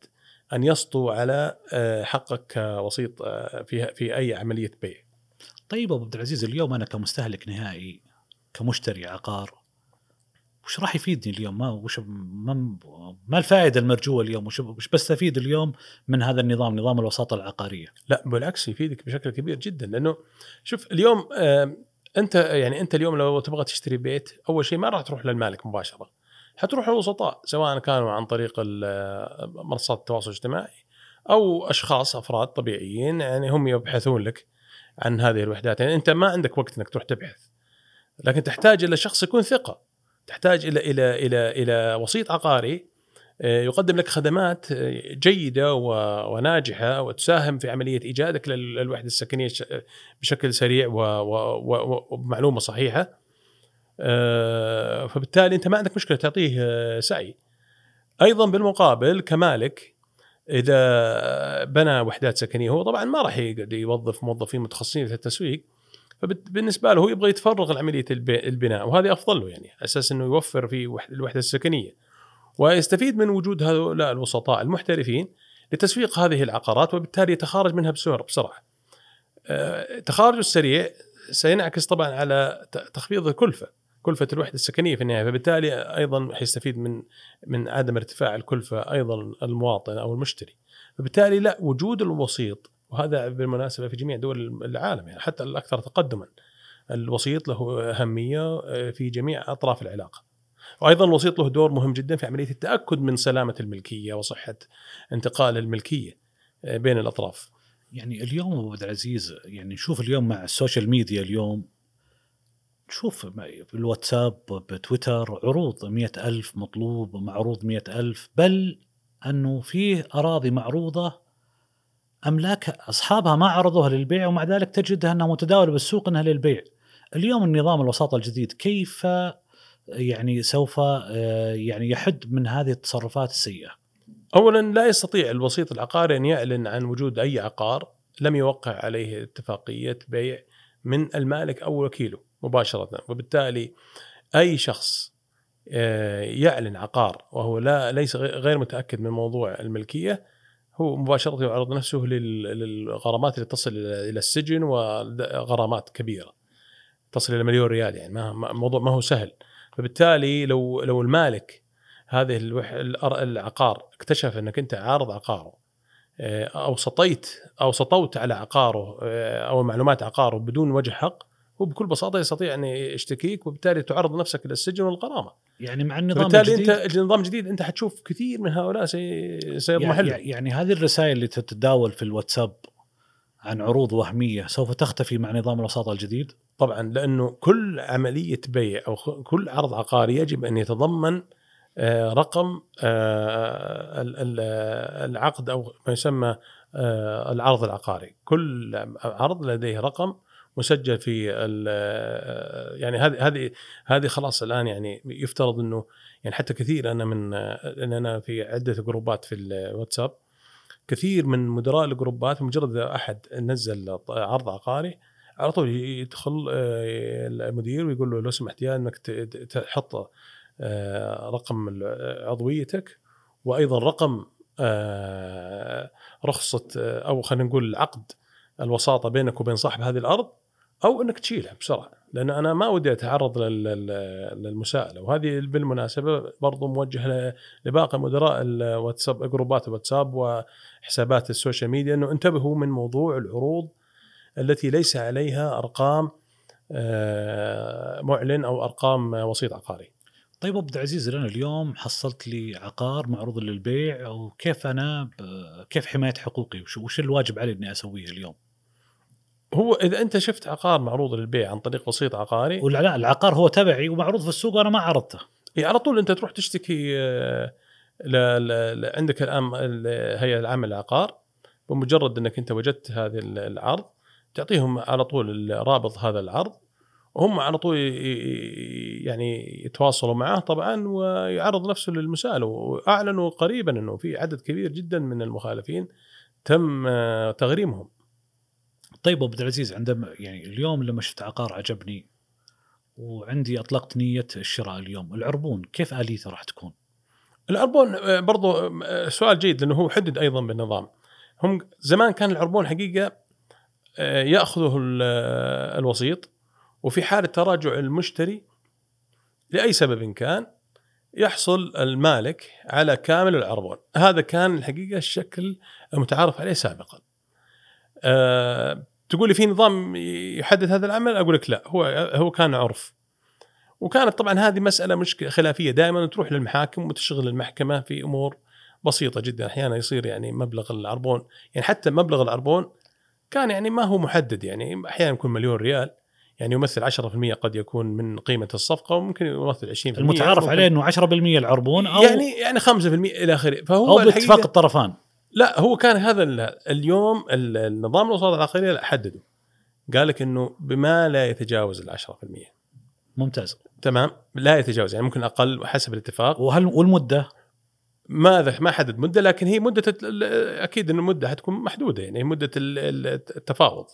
أن يسطو على آه، حقك كوسيط آه، في في أي عملية بيع. طيب أبو عبد العزيز اليوم أنا كمستهلك نهائي كمشتري عقار وش راح يفيدني اليوم؟ ما وش ما, ما الفائدة المرجوة اليوم؟ وش, وش بستفيد اليوم من هذا النظام نظام الوساطة العقارية؟ لا بالعكس يفيدك بشكل كبير جدا لأنه شوف اليوم آه، أنت يعني أنت اليوم لو تبغى تشتري بيت أول شيء ما راح تروح للمالك مباشرة. حتروح للوسطاء سواء كانوا عن طريق منصات التواصل الاجتماعي أو أشخاص أفراد طبيعيين يعني هم يبحثون لك عن هذه الوحدات. يعني أنت ما عندك وقت إنك تروح تبحث لكن تحتاج إلى شخص يكون ثقة تحتاج إلى إلى إلى إلى وسيط عقاري آه، يقدم لك خدمات آه، جيدة وناجحة وتساهم في عملية إيجادك لل- للوحدة السكنية بشكل سريع و- و- و- وبمعلومه صحيحة. فبالتالي أنت ما عندك مشكلة تعطيه آه، سعي. أيضا بالمقابل كمالك إذا بنى وحدات سكنية هو طبعا ما راح يقعد يوظف موظفين متخصصين في التسويق فبالنسبه له هو يبغى يتفرغ لعملية الب- البناء وهذه أفضل له يعني على أساس إنه يوفر في وحد- الوحدة السكنية. ويستفيد من وجود هؤلاء الوسطاء المحترفين لتسويق هذه العقارات وبالتالي يتخارج منها بسرعة. آه، تخارجه السريع سينعكس طبعا على تخفيض الكلفة، كلفة الوحدة السكنية في النهاية، فبالتالي أيضا حيستفيد من من عدم ارتفاع الكلفة أيضا المواطن أو المشتري. فبالتالي لا وجود الوسيط وهذا بالمناسبة في جميع دول العالم يعني حتى الأكثر تقدما الوسيط له أهمية آه، في جميع أطراف العلاقة. وأيضا الوسيط له دور مهم جدا في عملية التأكد من سلامة الملكية وصحة انتقال الملكية آه، بين الأطراف. يعني اليوم أبو عبد العزيز يعني نشوف اليوم مع ال social media اليوم نشوف بالواتساب بتويتر عروض مئة ألف مطلوب معروض مئة ألف بل أنه فيه أراضي معروضة أملاك أصحابها ما عرضوها للبيع ومع ذلك تجدها أنها متداولة بالسوق أنها للبيع. اليوم النظام الوساطة الجديد كيف يعني سوف آه، يعني يحد من هذه التصرفات السيئة؟ اولا لا يستطيع الوسيط العقاري أن يعلن عن وجود أي عقار لم يوقع عليه اتفاقية بيع من المالك أو وكيله مباشرة. وبالتالي أي شخص آه، يعلن عقار وهو لا ليس غير متأكد من موضوع الملكية هو مباشرة يعرض نفسه لل- للغرامات اللي تصل إلى إلى السجن وغرامات كبيرة. تصل إلى مليون ريال يعني ما الموضوع ما هو سهل. فبالتالي لو لو المالك هذه العقار اكتشف إنك أنت عارض عقاره آه، أو سطيت أو سطوت على عقاره آه، أو معلومات عقاره بدون وجه حق هو بكل بساطة يستطيع أن يشتكيك وبالتالي تعرض نفسك إلى والغرامة. يعني مع النظام بالتالي الجديد انت النظام الجديد أنت حتشوف كثير من هؤلاء سي... سيضمحل يعني, يعني هذه الرسائل اللي تتداول في الواتساب عن عروض وهمية سوف تختفي مع نظام الوساطة الجديد؟ طبعا لأنه كل عملية بيع أو كل عرض عقاري يجب أن يتضمن آه، رقم آه، ال- ال- العقد أو ما يسمى آه، العرض العقاري كل عرض لديه رقم مسجل في يعني هذه هذه هذه خلاص الآن يعني يفترض إنه يعني حتى كثير أنا من أنا في عدة جروبات في الواتساب كثير من مدراء الجروبات مجرد أحد نزل عرض عقاري على طول يدخل آه، المدير ويقول له لو سمحت يا إنك تحط آه، رقم عضويتك وأيضا رقم آه، رخصة أو خلينا نقول العقد الوساطة بينك وبين صاحب هذه الأرض أو إنك تشيلها بسرعة لأن أنا ما ودي أتعرض لل- لل- للمساءلة وهذه بالمناسبة برضو موجهة لباقي مدراء الواتساب groups الواتساب وحسابات ال social media إنه انتبهوا من موضوع العروض التي ليس عليها أرقام آه، معلن أو أرقام وسيط عقاري. طيب عبد العزيز أنا اليوم حصلت لي عقار معروض للبيع وكيف أنا ب- كيف حماية حقوقي وش الواجب علي إني أسويه اليوم؟ هو إذا أنت شفت عقار معروض للبيع عن طريق وسيط عقاري ولا لا العقار هو تبعي ومعروض في السوق وأنا ما عرضته. إيه، على طول أنت تروح تشتكي آه، ل... ل... ل... عندك الان الهيئه العامه للعقار بمجرد أنك أنت وجدت هذا العرض تعطيهم على طول رابط هذا العرض وهم على طول يعني يتواصلوا معه طبعا ويعرض نفسه للمساءله واعلنوا قريبا أنه في عدد كبير جدا من المخالفين تم آه، تغريمهم. طيب أبو عبد العزيز عندما يعني اليوم لما شفت عقار عجبني وعندي أطلقت نية الشراء اليوم العربون كيف آليته راح تكون؟ العربون آه، برضو آه، سؤال جيد لأنه هو حدد أيضا بالنظام. هم زمان كان العربون حقيقة آه، يأخذه ال- الوسيط وفي حالة تراجع المشتري لأي سبب كان يحصل المالك على كامل العربون. هذا كان الحقيقة الشكل المتعارف عليه سابقا. تقول لي في نظام يحدد هذا العمل؟ أقول لك لا هو هو كان عرف. وكانت طبعا هذه مسألة مشكلة خلافية. دائما تروح للمحاكم وتشغل المحكمة في أمور بسيطة جدا. أحيانا يصير يعني مبلغ العربون يعني حتى مبلغ العربون كان يعني ما هو محدد يعني أحيانا يكون مليون ريال. يعني يمثل 10% قد يكون من قيمة الصفقة وممكن يمثل 20% المتعارف عليه إنه 10% العربون أو يعني يعني 5% إلى آخره. فهو أو باتفاق الطرفان. لا هو كان هذا ال- اليوم ال- النظام الوساطه العقارية لا حدده قال لك إنه بما لا يتجاوز ال 10% ممتاز. تمام؟ لا يتجاوز يعني ممكن أقل حسب الاتفاق. وهل والمدة؟ ما ما حدد مدة لكن هي مدة أكيد ان المده حتكون محدودة يعني مدة ال- ال- التفاوض.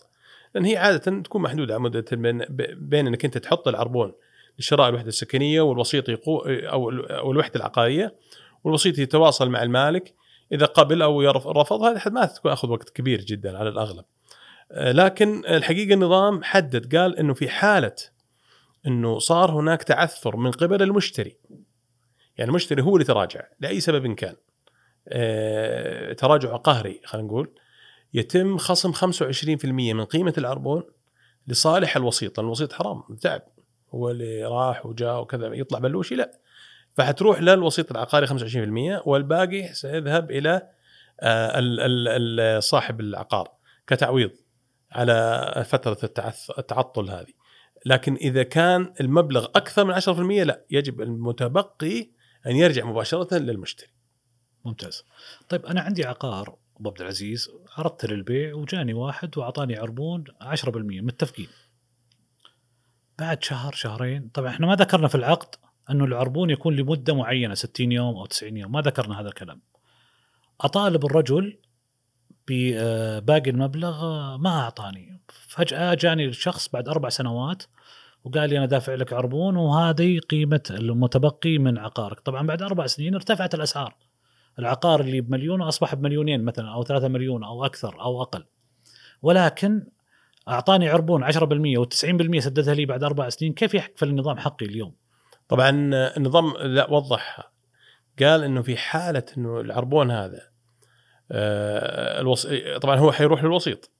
لأن هي عادة تكون محدودة على مدة بين, بين إنك أنت تحط العربون لشراء الوحدة السكنية والوسيط يقو أو الوحدة العقارية والوسيط يتواصل مع المالك إذا قبل أو رفض هذا ما تكون أخذ وقت كبير جدا على الأغلب. آه، لكن الحقيقة النظام حدد قال إنه في حالة إنه صار هناك تعثر من قبل المشتري. يعني المشتري هو اللي تراجع لأي سبب كان. آه، تراجع قهري خلينا نقول يتم خصم 25% من قيمة العربون لصالح الوسيط. الوسيط حرام تعب. هو اللي راح وجاء وكذا يطلع بلوشي لا. فحتروح للوسيط العقاري 25% والباقي سيذهب إلى آه، صاحب العقار كتعويض على فترة التعطل هذه. لكن إذا كان المبلغ أكثر من 10% لا يجب المتبقي أن يرجع مباشرة للمشتري. ممتاز. طيب أنا عندي عقار أبو عبد العزيز عرضت للبيع وجاني واحد وأعطاني عربون 10% متفقين. بعد شهر شهرين طبعا إحنا ما ذكرنا في العقد أنه العربون يكون لمدة معينة 60 يوم أو 90 يوم ما ذكرنا هذا الكلام. أطالب الرجل بباقي المبلغ آه، ما أعطاني. فجأة جاني الشخص بعد أربع سنوات وقال لي أنا دافع لك عربون وهذه قيمة المتبقي من عقارك. طبعا بعد أربع سنين ارتفعت الأسعار. العقار اللي بمليون أصبح بمليونين مثلا أو ثلاثة مليون أو أكثر أو أقل. ولكن أعطاني عربون 10% و90% سددها لي بعد أربع سنين. كيف يحكفل النظام حقي اليوم؟ طبعا النظام لا وضح قال إنه في حالة إنه العربون هذا آه، الوص... طبعا هو حيروح للوسيط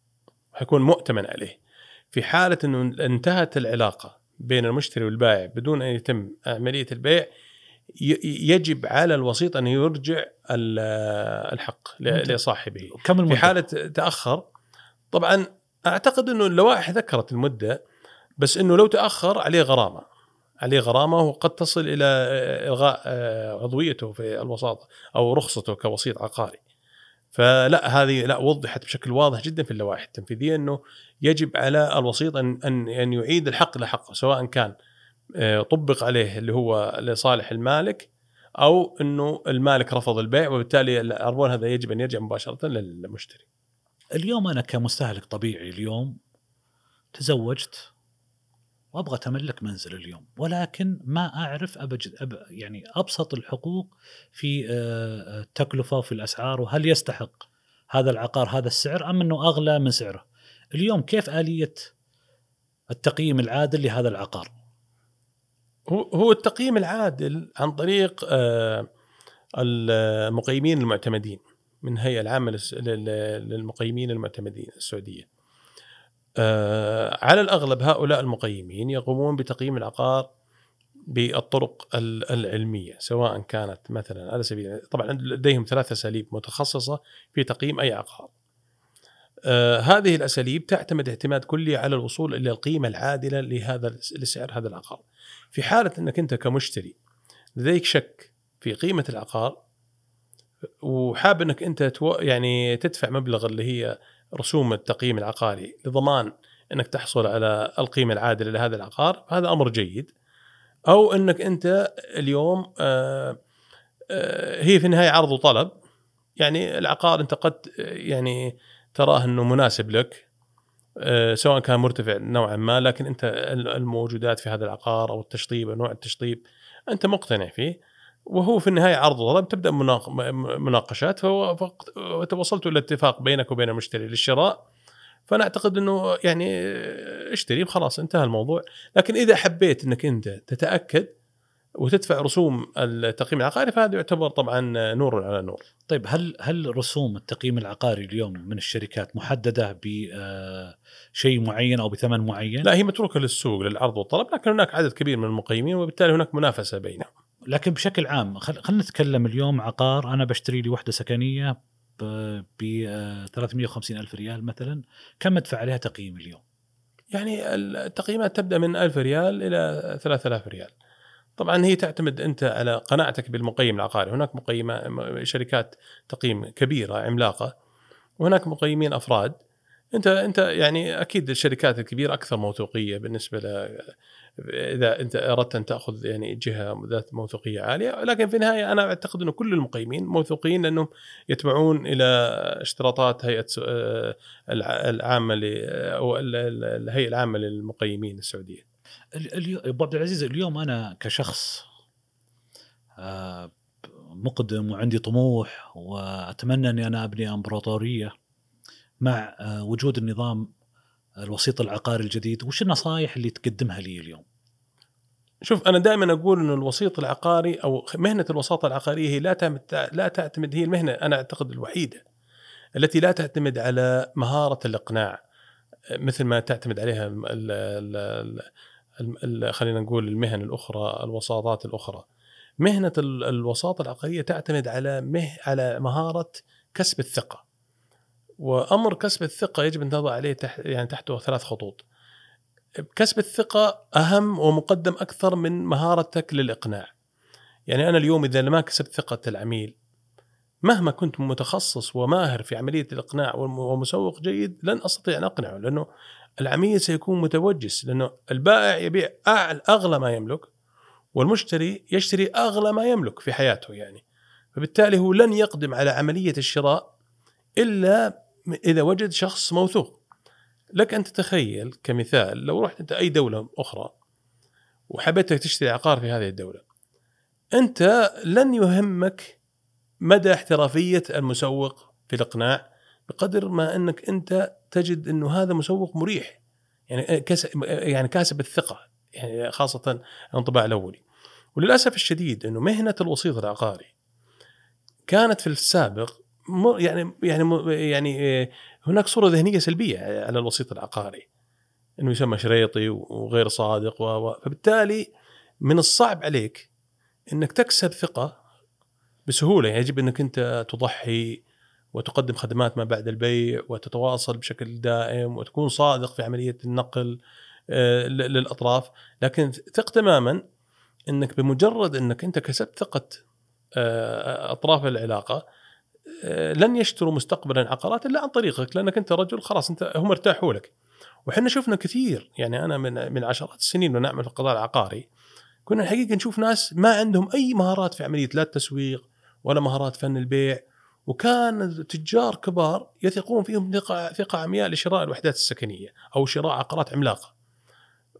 حيكون مؤتمن عليه في حالة إنه انتهت العلاقة بين المشتري والبائع بدون أن يتم عملية البيع يجب على الوسيط أن يرجع ال- الحق. لصاحبه كم في المده؟ حالة تأخر طبعا أعتقد إنه اللوائح ذكرت المدة بس إنه لو تأخر عليه غرامة عليه غرامة وقد تصل إلى إلغاء آه، عضويته في الوساطة أو رخصته كوسيط عقاري فلا هذه لا وضحت بشكل واضح جدا في اللوائح التنفيذية إنه يجب على الوسيط أن أن أن يعيد الحق لحقه سواء كان آه، طبق عليه اللي هو لصالح المالك أو إنه المالك رفض البيع وبالتالي العربون هذا يجب أن يرجع مباشرة للمشتري. اليوم أنا كمستهلك طبيعي اليوم تزوجت وأبغى أتملك منزل اليوم ولكن ما أعرف أبجد أب يعني أبسط الحقوق في آه، التكلفة وفي الأسعار وهل يستحق هذا العقار هذا السعر أم إنه أغلى من سعره؟ اليوم كيف آلية التقييم العادل لهذا العقار؟ هو هو التقييم العادل عن طريق آه، المقيمين المعتمدين من الهيئه العامه للمقيمين المعتمدين السعودية. آه، على الأغلب هؤلاء المقيمين يقومون بتقييم العقار بالطرق ال- العلمية سواء كانت مثلا على سبيل طبعا لديهم ثلاث أساليب متخصصة في تقييم أي عقار. آه، هذه الأساليب تعتمد اعتماد كلي على الوصول إلى القيمة العادلة لهذا لسعر هذا العقار. في حالة إنك أنت كمشتري لديك شك في قيمة العقار وحاب إنك أنت تو يعني تدفع مبلغ اللي هي رسوم التقييم العقاري لضمان إنك تحصل على القيمة العادلة لهذا العقار هذا أمر جيد. أو إنك أنت اليوم آه، آه، هي في النهاية عرض وطلب. يعني العقار أنت قد يعني تراه إنه مناسب لك آه، سواء كان مرتفع نوعا ما لكن أنت الموجودات في هذا العقار أو التشطيب أو نوع التشطيب أنت مقتنع فيه. وهو في النهاية عرض وطلب تبدأ مناقشات وتوصلتوا إلى اتفاق بينك وبين المشتري للشراء. فأنا أعتقد إنه يعني اشتري خلاص انتهى الموضوع. لكن إذا حبيت إنك أنت تتأكد وتدفع رسوم التقييم العقاري فهذا يعتبر طبعا نور على نور. طيب هل هل رسوم التقييم العقاري اليوم من الشركات محددة بشيء معين أو بثمن معين؟ لا هي متروكة للسوق للعرض والطلب لكن هناك عدد كبير من المقيمين وبالتالي هناك منافسة بينهم. لكن بشكل عام خل... خلينا نتكلم اليوم عقار. أنا بشتري لي وحدة سكنية ب ب 350 ألف ريال مثلا. كم أدفع عليها تقييم اليوم؟ يعني التقييمات تبدأ من 1000 ريال إلى 3000 ريال. طبعا هي تعتمد أنت على قناعتك بالمقيم العقاري. هناك مقيمات شركات تقييم كبيرة عملاقة. وهناك مقيمين أفراد. أنت أنت يعني أكيد الشركات الكبيرة أكثر موثوقية بالنسبة إذا أنت أردت أن تأخذ يعني جهة ذات موثوقية عالية لكن في النهاية أنا أعتقد انه كل المقيمين موثوقين لأنهم يتبعون إلى اشتراطات هيئة آه، العامة أو الهيئة العامة للمقيمين السعوديه. أبو عبد العزيز اليوم أنا كشخص آه، مقدم وعندي طموح وأتمنى أني أنا أبني أمبراطورية مع آه، وجود النظام الوسيط العقاري الجديد وش النصائح اللي تقدمها لي اليوم؟ شوف أنا دائما أقول إنه الوسيط العقاري أو مهنة الوساطة العقارية هي لا لا تعتمد هي المهنة أنا أعتقد الوحيدة التي لا تعتمد على مهارة الإقناع مثل ما تعتمد عليها ال ال ال خلينا نقول المهن الأخرى الوساطات الأخرى. مهنة الوساطة العقارية تعتمد على مه على مهارة كسب الثقة. وأمر كسب الثقة يجب أن تضع عليه تحت يعني تحته ثلاث خطوط. كسب الثقة أهم ومقدم أكثر من مهارتك للإقناع. يعني أنا اليوم إذا ما كسبت ثقة العميل مهما كنت متخصص وماهر في عملية الإقناع ومسوق جيد لن أستطيع أن أقنعه لأنه العميل سيكون متوجس لأنه البائع يبيع أغلى ما يملك والمشتري يشتري أغلى ما يملك في حياته يعني فبالتالي هو لن يقدم على عملية الشراء إلا إذا وجد شخص موثوق. لك أن تتخيل كمثال لو رحت أنت أي دولة أخرى وحبيت تشتري عقار في هذه الدولة أنت لن يهمك مدى احترافية المسوق في الإقناع بقدر ما أنك أنت تجد إنه هذا مسوق مريح يعني كسب يعني كاسب الثقة يعني خاصة الانطباع الأولي. وللأسف الشديد إنه مهنة الوسيط العقاري كانت في السابق يعني يعني يعني هناك صورة ذهنية سلبية على الوسيط العقاري إنه يسمى شريطي وغير صادق و فبالتالي من الصعب عليك إنك تكسب ثقة بسهولة. يعني يجب إنك أنت تضحي وتقدم خدمات ما بعد البيع وتتواصل بشكل دائم وتكون صادق في عملية النقل آه، للأطراف. لكن ثق تماما إنك بمجرد إنك أنت كسبت ثقة آه، أطراف العلاقة آه، لن يشتروا مستقبلا عقارات إلا عن طريقك لأنك أنت رجل خلاص أنت هم ارتاحوا لك. وحنا شفنا كثير يعني أنا من من عشرات السنين ونعمل في القطاع العقاري كنا الحقيقة نشوف ناس ما عندهم أي مهارات في عملية لا التسويق ولا مهارات فن البيع وكان تجار كبار يثقون فيهم ثقة ثقة عمياء لشراء الوحدات السكنية أو شراء عقارات عملاقة.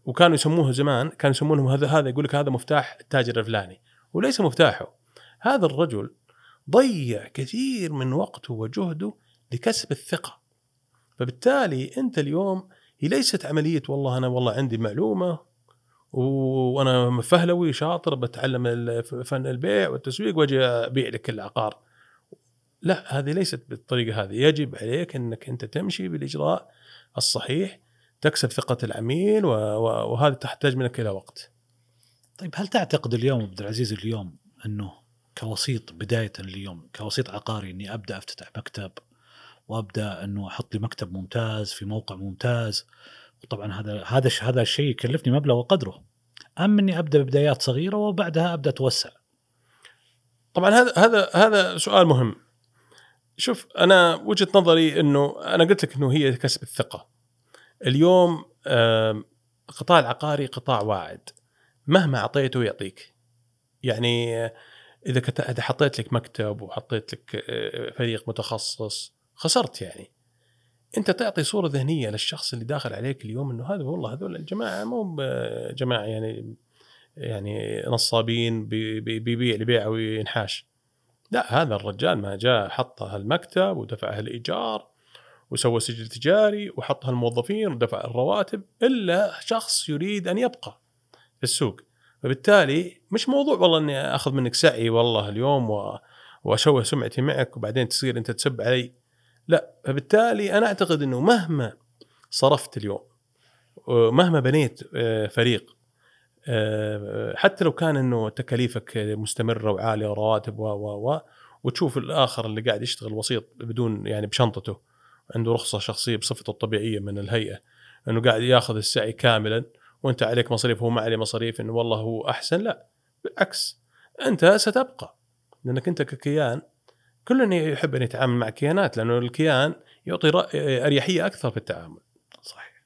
وكانوا يسموه زمان كانوا يسمونهم هذا هذا يقول لك هذا مفتاح التاجر الفلاني وليس مفتاحه. هذا الرجل ضيع كثير من وقته وجهده لكسب الثقة. فبالتالي أنت اليوم هي ليست عملية والله أنا والله عندي معلومة وأنا فهلوي شاطر بتعلم فن البيع والتسويق وأجي أبيع لك العقار. لا هذه ليست بالطريقة هذه. يجب عليك أنك أنت تمشي بالإجراء الصحيح تكسب ثقة العميل وهذا تحتاج منك إلى وقت. طيب هل تعتقد اليوم عبد العزيز اليوم أنه كوسيط بداية اليوم كوسيط عقاري إني أبدأ أفتتح مكتب وأبدأ إنه أحط لي مكتب ممتاز في موقع ممتاز. وطبعا هذا هذا هذا الشيء يكلفني مبلغ وقدره. ام إني أبدأ ببدايات صغيرة وبعدها أبدأ أتوسع. طبعا هذا هذا هذا سؤال مهم. شوف أنا وجهة نظري إنه أنا قلت لك إنه هي كسب الثقة. اليوم القطاع العقاري قطاع واعد مهما أعطيته يعطيك. يعني إذا كنت حطيت لك مكتب وحطيت لك آه، فريق متخصص خسرت يعني. أنت تعطي صورة ذهنية للشخص اللي داخل عليك اليوم إنه هذا والله هذول الجماعة مو جماعة يعني يعني نصابين بيبيع لبيع وينحاش لا هذا الرجال ما جاء حط هالمكتب ودفع الإيجار وسوى سجل تجاري وحط هالموظفين ودفع الرواتب إلا شخص يريد أن يبقى في السوق. فبالتالي مش موضوع والله إني أخذ منك سعي والله اليوم و... واشوه سمعتي معك وبعدين تصير أنت تسب علي. لا فبالتالي أنا أعتقد إنه مهما صرفت اليوم مهما بنيت آه، فريق آه، حتى لو كان إنه تكاليفك مستمرة وعالية ورواتب و و و وتشوف الآخر اللي قاعد يشتغل وسيط بدون يعني بشنطته عنده رخصة شخصية بصفته الطبيعية من الهيئة إنه قاعد ياخذ السعي كاملا. وانت عليك مصاريف وهو ما عليه مصاريف إنه والله هو أحسن لا بالعكس أنت ستبقى لأنك أنت ككيان كل يحب أن يتعامل مع كيانات لأنه الكيان يعطي أريحية أكثر في التعامل. صحيح.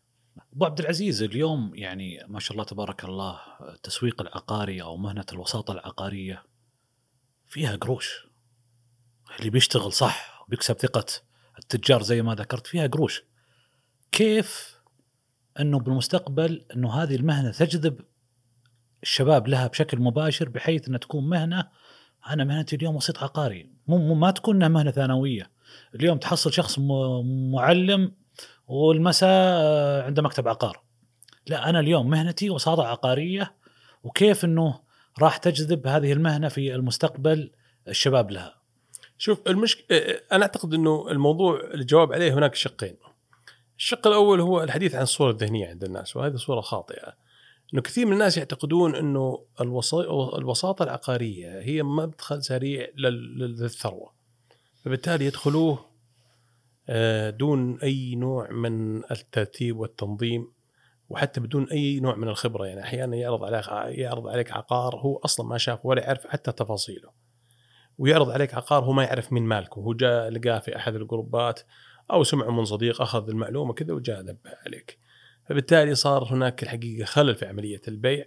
أبو عبد العزيز اليوم يعني ما شاء الله تبارك الله التسويق العقاري أو مهنة الوساطة العقارية فيها قروش. اللي بيشتغل صح وبيكسب ثقة التجار زي ما ذكرت فيها قروش. كيف أنه بالمستقبل أنه هذه المهنة تجذب الشباب لها بشكل مباشر بحيث أنها تكون مهنة أنا مهنتي اليوم وسيط عقاري. مو ما تكون مهنة ثانوية. اليوم تحصل شخص معلم والمساء آه، عنده مكتب عقار. لا أنا اليوم مهنتي وساطه عقارية وكيف إنه راح تجذب هذه المهنة في المستقبل الشباب لها؟ شوف المشك... أنا أعتقد إنه الموضوع الجواب عليه هناك شقين. الشق الأول هو الحديث عن الصورة الذهنية عند الناس وهذه صورة خاطئة. إنه كثير من الناس يعتقدون إنه الوساطة العقارية هي مدخل سريع للثروة. فبالتالي يدخلوه آه، دون أي نوع من الترتيب والتنظيم وحتى بدون أي نوع من الخبرة. يعني أحيانا يعرض عليك يعرض عليك عقار هو أصلا ما شاف ولا يعرف حتى تفاصيله. ويعرض عليك عقار هو ما يعرف مين مالكه. هو جاء لقاه في أحد الجروبات أو سمعه من صديق أخذ المعلومة كذا وجاء عليك. فبالتالي صار هناك الحقيقة خلل في عملية البيع.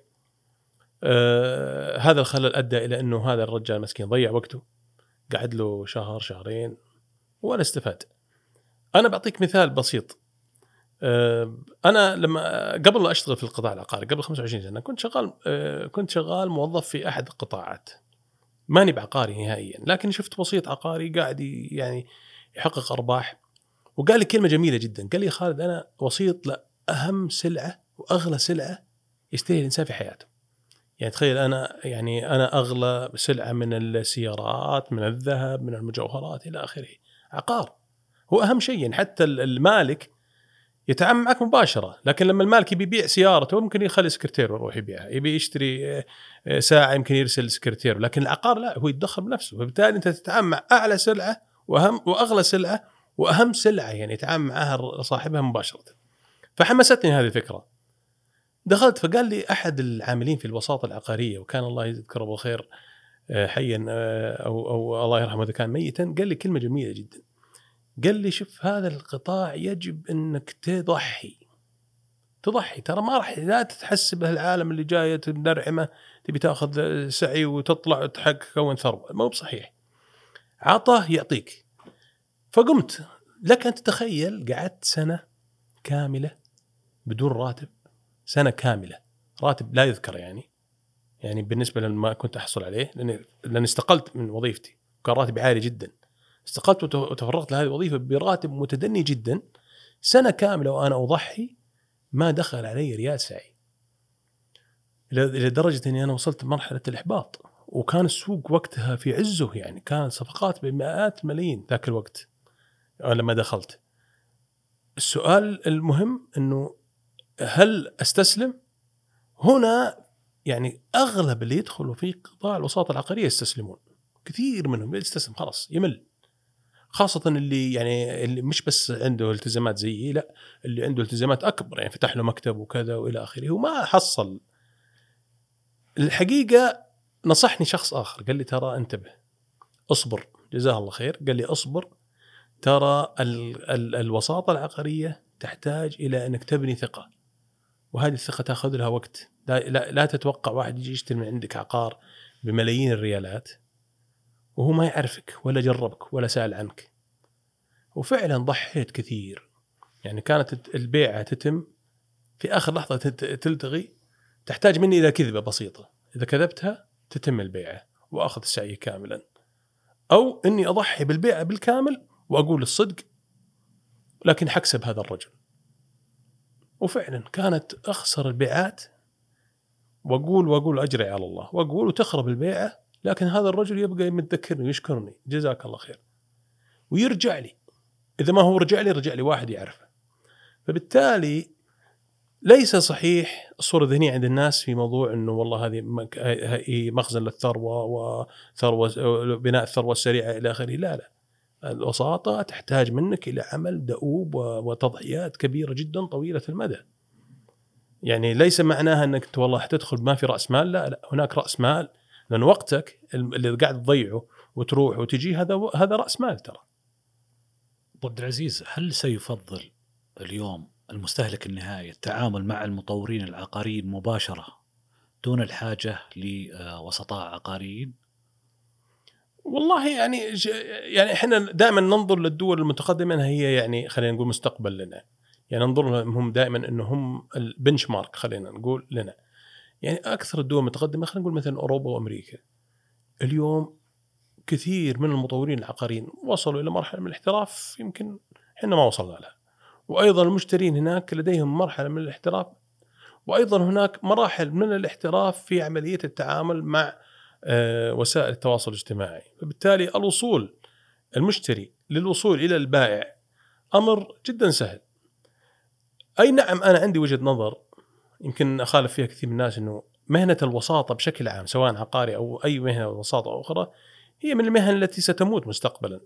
آه هذا الخلل أدى إلى أنه هذا الرجال مسكين ضيع وقته قعد له شهر شهرين ولا استفاد. أنا بعطيك مثال بسيط. آه أنا لما قبل لا أشتغل في القطاع العقاري قبل 25 سنة كنت شغال آه كنت شغال موظف في أحد القطاعات. ماني بعقاري نهائيا لكن شفت وسيط عقاري قاعد يعني يحقق أرباح. وقال لي كلمة جميلة جدا. قال لي خالد أنا وسيط لا اهم سلعة وأغلى سلعة يشتريها الإنسان في حياته. يعني تخيل أنا يعني أنا أغلى سلعة من السيارات، من الذهب، من المجوهرات إلى آخره. عقار. هو أهم شيء. يعني حتى المالك يتعامل معك مباشرة، لكن لما المالك يبي يبيع سيارته ممكن يخلي سكرتير يروح يبيعها، يبي يشتري آه، ساعة يمكن يرسل سكرتير، لكن العقار لا هو يتدخل بنفسه، فبالتالي أنت تتعامل مع أعلى سلعة وأهم وأغلى سلعة وأهم سلعة يعني يتعامل معها صاحبها مباشرة. فحمستني هذه الفكرة. دخلت فقال لي أحد العاملين في الوساطة العقارية وكان الله يذكره بالخير آه، حيا آه، أو أو الله يرحمه إذا كان ميتا قال لي كلمة جميلة جدا. قال لي شوف هذا القطاع يجب إنك تضحي. تضحي ترى ما راح لا تتحسب العالم اللي جاية منرعمه تبي تأخذ سعي وتطلع وتحقق كون ثروة. مو بصحيح. عطاه يعطيك. فقمت. لك أن تتخيل قعدت سنة كاملة بدون راتب. سنة كاملة. راتب لا يذكر يعني. يعني بالنسبة لما كنت أحصل عليه لاني لأن استقلت من وظيفتي. وكان راتبي عالي جدا. استقلت وتفرغت لهذه الوظيفة براتب متدني جدا. سنة كاملة وأنا أضحي ما دخل علي ريال سعي. إلى درجة إني أنا وصلت لمرحله الإحباط. وكان السوق وقتها في عزه يعني. كان صفقات بمئات الملايين ذاك الوقت. لما دخلت. السؤال المهم إنه هل أستسلم؟ هنا يعني أغلب اللي يدخلوا في قطاع الوساطة العقارية يستسلمون. كثير منهم يستسلم خلاص يمل. خاصة اللي يعني اللي مش بس عنده التزامات زيي لا اللي عنده التزامات أكبر يعني فتح له مكتب وكذا وإلى آخره وما حصل. الحقيقة نصحني شخص آخر قال لي ترى انتبه اصبر جزاه الله خير قال لي اصبر ترى ال ال الوساطة العقارية تحتاج إلى أنك تبني ثقة وهذه الثقة تأخذ لها وقت. لا, لا, لا تتوقع واحد يجي يشتري من عندك عقار بملايين الريالات وهو ما يعرفك ولا جربك ولا سأل عنك. وفعلا ضحيت كثير. يعني كانت البيعة تتم في آخر لحظة تلتغي تحتاج مني إلى كذبة بسيطة. إذا كذبتها تتم البيعة وأخذ السعي كاملا. أو إني أضحي بالبيعة بالكامل وأقول الصدق لكن حكسب هذا الرجل. وفعلا كانت أخسر البيعات وأقول وأقول أجري على الله. وأقول وتخرب البيعة لكن هذا الرجل يبقى متذكرني ويشكرني جزاك الله خير. ويرجع لي. إذا ما هو رجع لي رجع لي واحد يعرفه. فبالتالي ليس صحيح الصورة الذهنية عند الناس في موضوع إنه والله هذه مخزن للثروة وثروة بناء الثروة السريعة إلى آخره. لا لا. الوساطة تحتاج منك إلى عمل دؤوب وتضحيات كبيرة جدا طويلة المدى. يعني ليس معناها أنت والله حتدخل ما في رأس مال لا لا هناك رأس مال لأن وقتك اللي قاعد تضيعه وتروح وتجي هذا هذا رأس مال ترى. عبد العزيز هل سيفضل اليوم المستهلك النهائي التعامل مع المطورين العقاريين مباشرة دون الحاجة لوسطاء عقاريين؟ والله يعني ج- يعني إحنا دائما ننظر للدول المتقدمة إنها هي يعني خلينا نقول مستقبل لنا. يعني ننظر لهم هم دائما إنه هم البنش مارك خلينا نقول لنا. يعني أكثر الدول المتقدمة خلينا نقول مثلا أوروبا وأمريكا. اليوم كثير من المطورين العقاريين وصلوا إلى مرحلة من الاحتراف يمكن إحنا ما وصلنا لها. وأيضا المشترين هناك لديهم مرحلة من الاحتراف. وأيضا هناك مراحل من الاحتراف في عملية التعامل مع وسائل التواصل الاجتماعي. فبالتالي الوصول المشتري للوصول إلى البائع أمر جدا سهل. أي نعم أنا عندي وجهة نظر يمكن أخالف فيها كثير من الناس إنه مهنة الوساطة بشكل عام سواء عقاري أو أي مهنة وساطة أخرى هي من المهن التي ستموت مستقبلا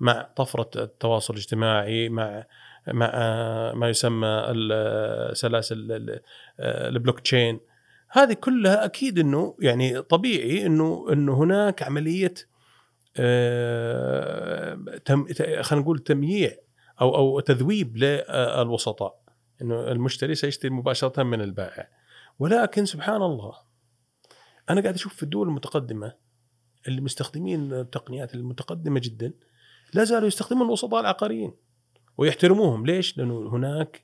مع طفرة التواصل الاجتماعي مع مع آه، ما يسمى ال- سلاسل ال- آه، البلوك تشين. هذه كلها أكيد إنه يعني طبيعي إنه إنه هناك عملية آه، تم خلينا نقول تمييع أو أو تذويب للوسطاء إنه المشتري سيشتري مباشرة من البائع ولكن سبحان الله أنا قاعد أشوف في الدول المتقدمة اللي مستخدمين التقنيات المتقدمة جدا لا زالوا يستخدمون الوسطاء العقاريين ويحترموهم ليش؟ لأنه هناك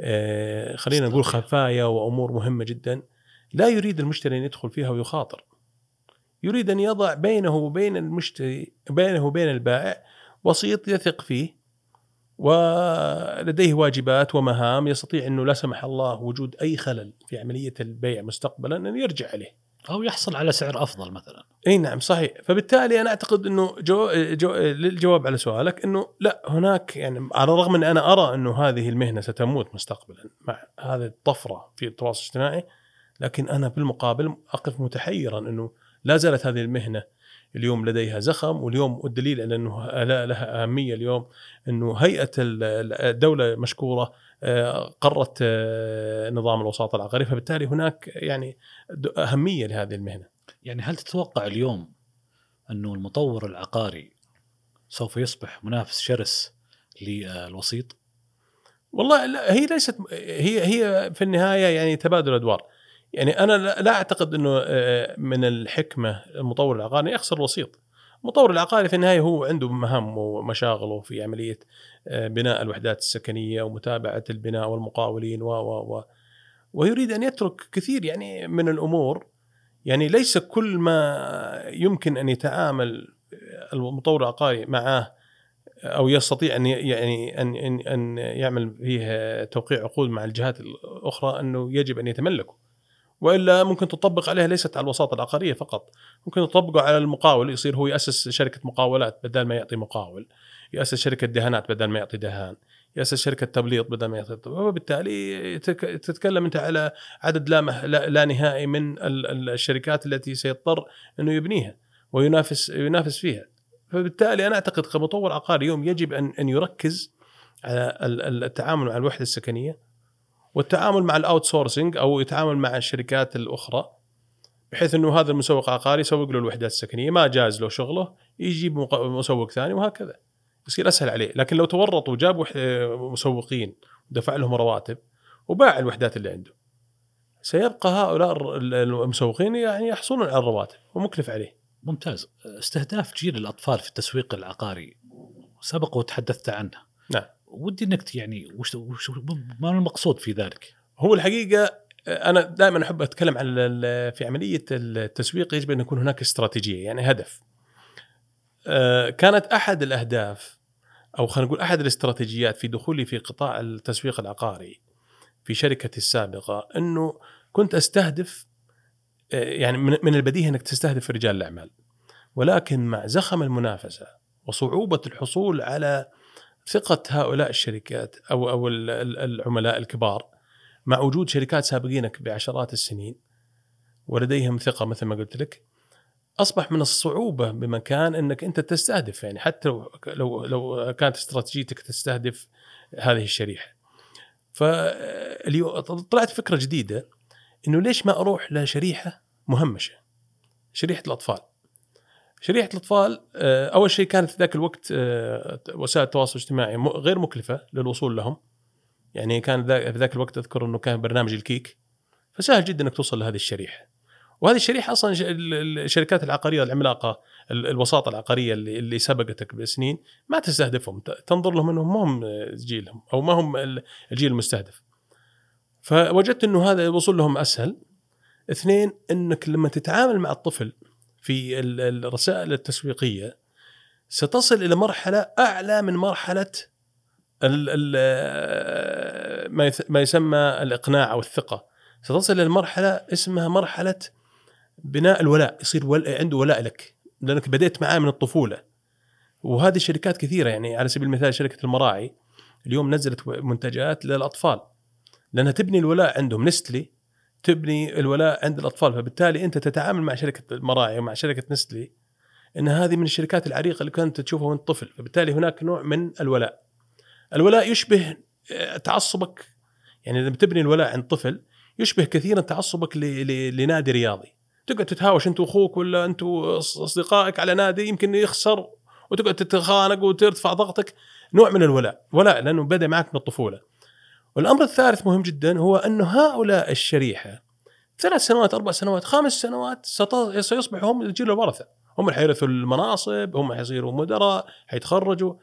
آه، خلينا نقول. خفايا وأمور مهمة جدا لا يريد المشتري أن يدخل فيها ويخاطر. يريد أن يضع بينه وبين المشتري بينه وبين البائع وسيط يثق فيه ولديه واجبات ومهام يستطيع أنه لا سمح الله وجود أي خلل في عملية البيع مستقبلا أن يرجع عليه. أو يحصل على سعر أفضل مثلا. إي نعم صحيح. فبالتالي أنا أعتقد أنه جو جو للجواب على سؤالك أنه لا هناك يعني على الرغم أن أنا أرى أنه هذه المهنة ستموت مستقبلا مع هذه الطفرة في التواصل الاجتماعي لكن أنا بالمقابل أقف متحيرا إنه لا زالت هذه المهنة اليوم لديها زخم واليوم والدليل على إنه لها أهمية اليوم إنه هيئة ال- الدولة مشكورة آه، قرت آه، نظام الوساطة العقاريه فبالتالي هناك يعني أهمية لهذه المهنة. يعني هل تتوقع اليوم إنه المطور العقاري سوف يصبح منافس شرس للوسيط؟ والله لا هي ليست هي هي في النهاية يعني تبادل أدوار يعني أنا لا أعتقد إنه آه، من الحكمة المطور العقاري يخسر الوسيط. المطور العقاري في النهاية هو عنده مهام ومشاغله في عملية آه، بناء الوحدات السكنية ومتابعة البناء والمقاولين و و و ويريد أن يترك كثير يعني من الأمور. يعني ليس كل ما يمكن أن يتعامل المطور العقاري معه أو يستطيع أن يعني ان ان أن يعمل فيه توقيع عقود مع الجهات الأخرى أنه يجب أن يتملكه. وإلا ممكن تطبق عليها ليست على الوساطة العقارية فقط. ممكن تطبقه على المقاول يصير هو يأسس شركة مقاولات بدل ما يعطي مقاول. يأسس شركة دهانات بدل ما يعطي دهان. يأسس شركة تبليط بدل ما يعطي وبالتالي تك- تتكلم أنت على عدد لا, لا, لا نهائي من ال- ال- الشركات التي سيضطر أنه يبنيها وينافس ينافس فيها. فبالتالي أنا أعتقد كمطور عقاري اليوم يجب ان أن يركز على ال- ال- التعامل مع الوحدة السكنية والتعامل مع ال outsourcing أو يتعامل مع الشركات الأخرى بحيث إنه هذا المسوق العقاري يسوق له الوحدات السكنية ما جاز له شغله يجيب مسوق ثاني وهكذا. يصير أسهل عليه. لكن لو تورطوا وجابوا وح- مسوقين ودفع لهم رواتب وباع الوحدات اللي عنده سيبقى هؤلاء المسوقين يعني يحصلون على الرواتب ومكلف عليه. ممتاز. استهداف جيل الأطفال في التسويق العقاري سبق وتحدثت عنه. نعم. ودي انك يعني وش, وش ما المقصود في ذلك؟ هو الحقيقة أنا دائما أحب أتكلم عن في عملية التسويق يجب أن يكون هناك استراتيجية يعني هدف. آه، كانت أحد الأهداف أو خلينا نقول أحد الاستراتيجيات في دخولي في قطاع التسويق العقاري في شركتي السابقة إنه كنت أستهدف آه، يعني من البديهي إنك تستهدف رجال الأعمال. ولكن مع زخم المنافسة وصعوبة الحصول على ثقة هؤلاء الشركات أو أو ال- ال- العملاء الكبار مع وجود شركات سابقينك بعشرات السنين ولديهم ثقة مثل ما قلت لك أصبح من الصعوبة بمكان إنك أنت تستهدف يعني حتى لو لو لو كانت استراتيجيتك تستهدف هذه الشريحة. فاليوم طلعت فكرة جديدة إنه ليش ما أروح لشريحة مهمشة؟ شريحة الأطفال. شريحة الأطفال آه، أول شيء كانت في ذاك الوقت آه، وسائل التواصل الاجتماعي غير مكلفة للوصول لهم. يعني كان في ذاك الوقت أذكر إنه كان برنامج الكيك فسهل جدا إنك توصل لهذه الشريحة. وهذه الشريحة أصلا الشركات العقارية العملاقة ال- الوساطة العقارية اللي, اللي سبقتك بسنين ما تستهدفهم تنظر لهم إنهم ما هم جيلهم أو ما هم ال- الجيل المستهدف. فوجدت إنه هذا الوصول لهم أسهل. اثنين إنك لما تتعامل مع الطفل في ال- الرسائل التسويقية ستصل إلى مرحلة أعلى من مرحلة ما يسمى الإقناع أو الثقة. ستصل إلى مرحلة اسمها مرحلة بناء الولاء يصير ول... عنده ولاء لك لأنك بديت معاه من الطفولة. وهذه الشركات كثيرة يعني على سبيل المثال شركة المراعي اليوم نزلت منتجات للأطفال لأنها تبني الولاء عندهم نستلي تبني الولاء عند الأطفال. فبالتالي أنت تتعامل مع شركة المراعي ومع شركة نستلي إن هذه من الشركات العريقة اللي كنت تشوفها وأنت طفل. فبالتالي هناك نوع من الولاء. الولاء يشبه آه، تعصبك. يعني إذا بتبني الولاء عند طفل يشبه كثيرا تعصبك لنادي رياضي. تقعد تتهاوش أنت وأخوك ولا أنت وأص- اصدقائك على نادي يمكن يخسر وتقعد تتخانق وترتفع ضغطك. نوع من الولاء. ولاء لأنه بدأ معك من الطفولة. والأمر الثالث مهم جدا هو انه هؤلاء الشريحة ثلاث سنوات أربع سنوات خمس سنوات سيصبحوا هم الجيل الورثة. هم اللي حيرثوا المناصب هم حيصيروا مدراء حيتخرجوا.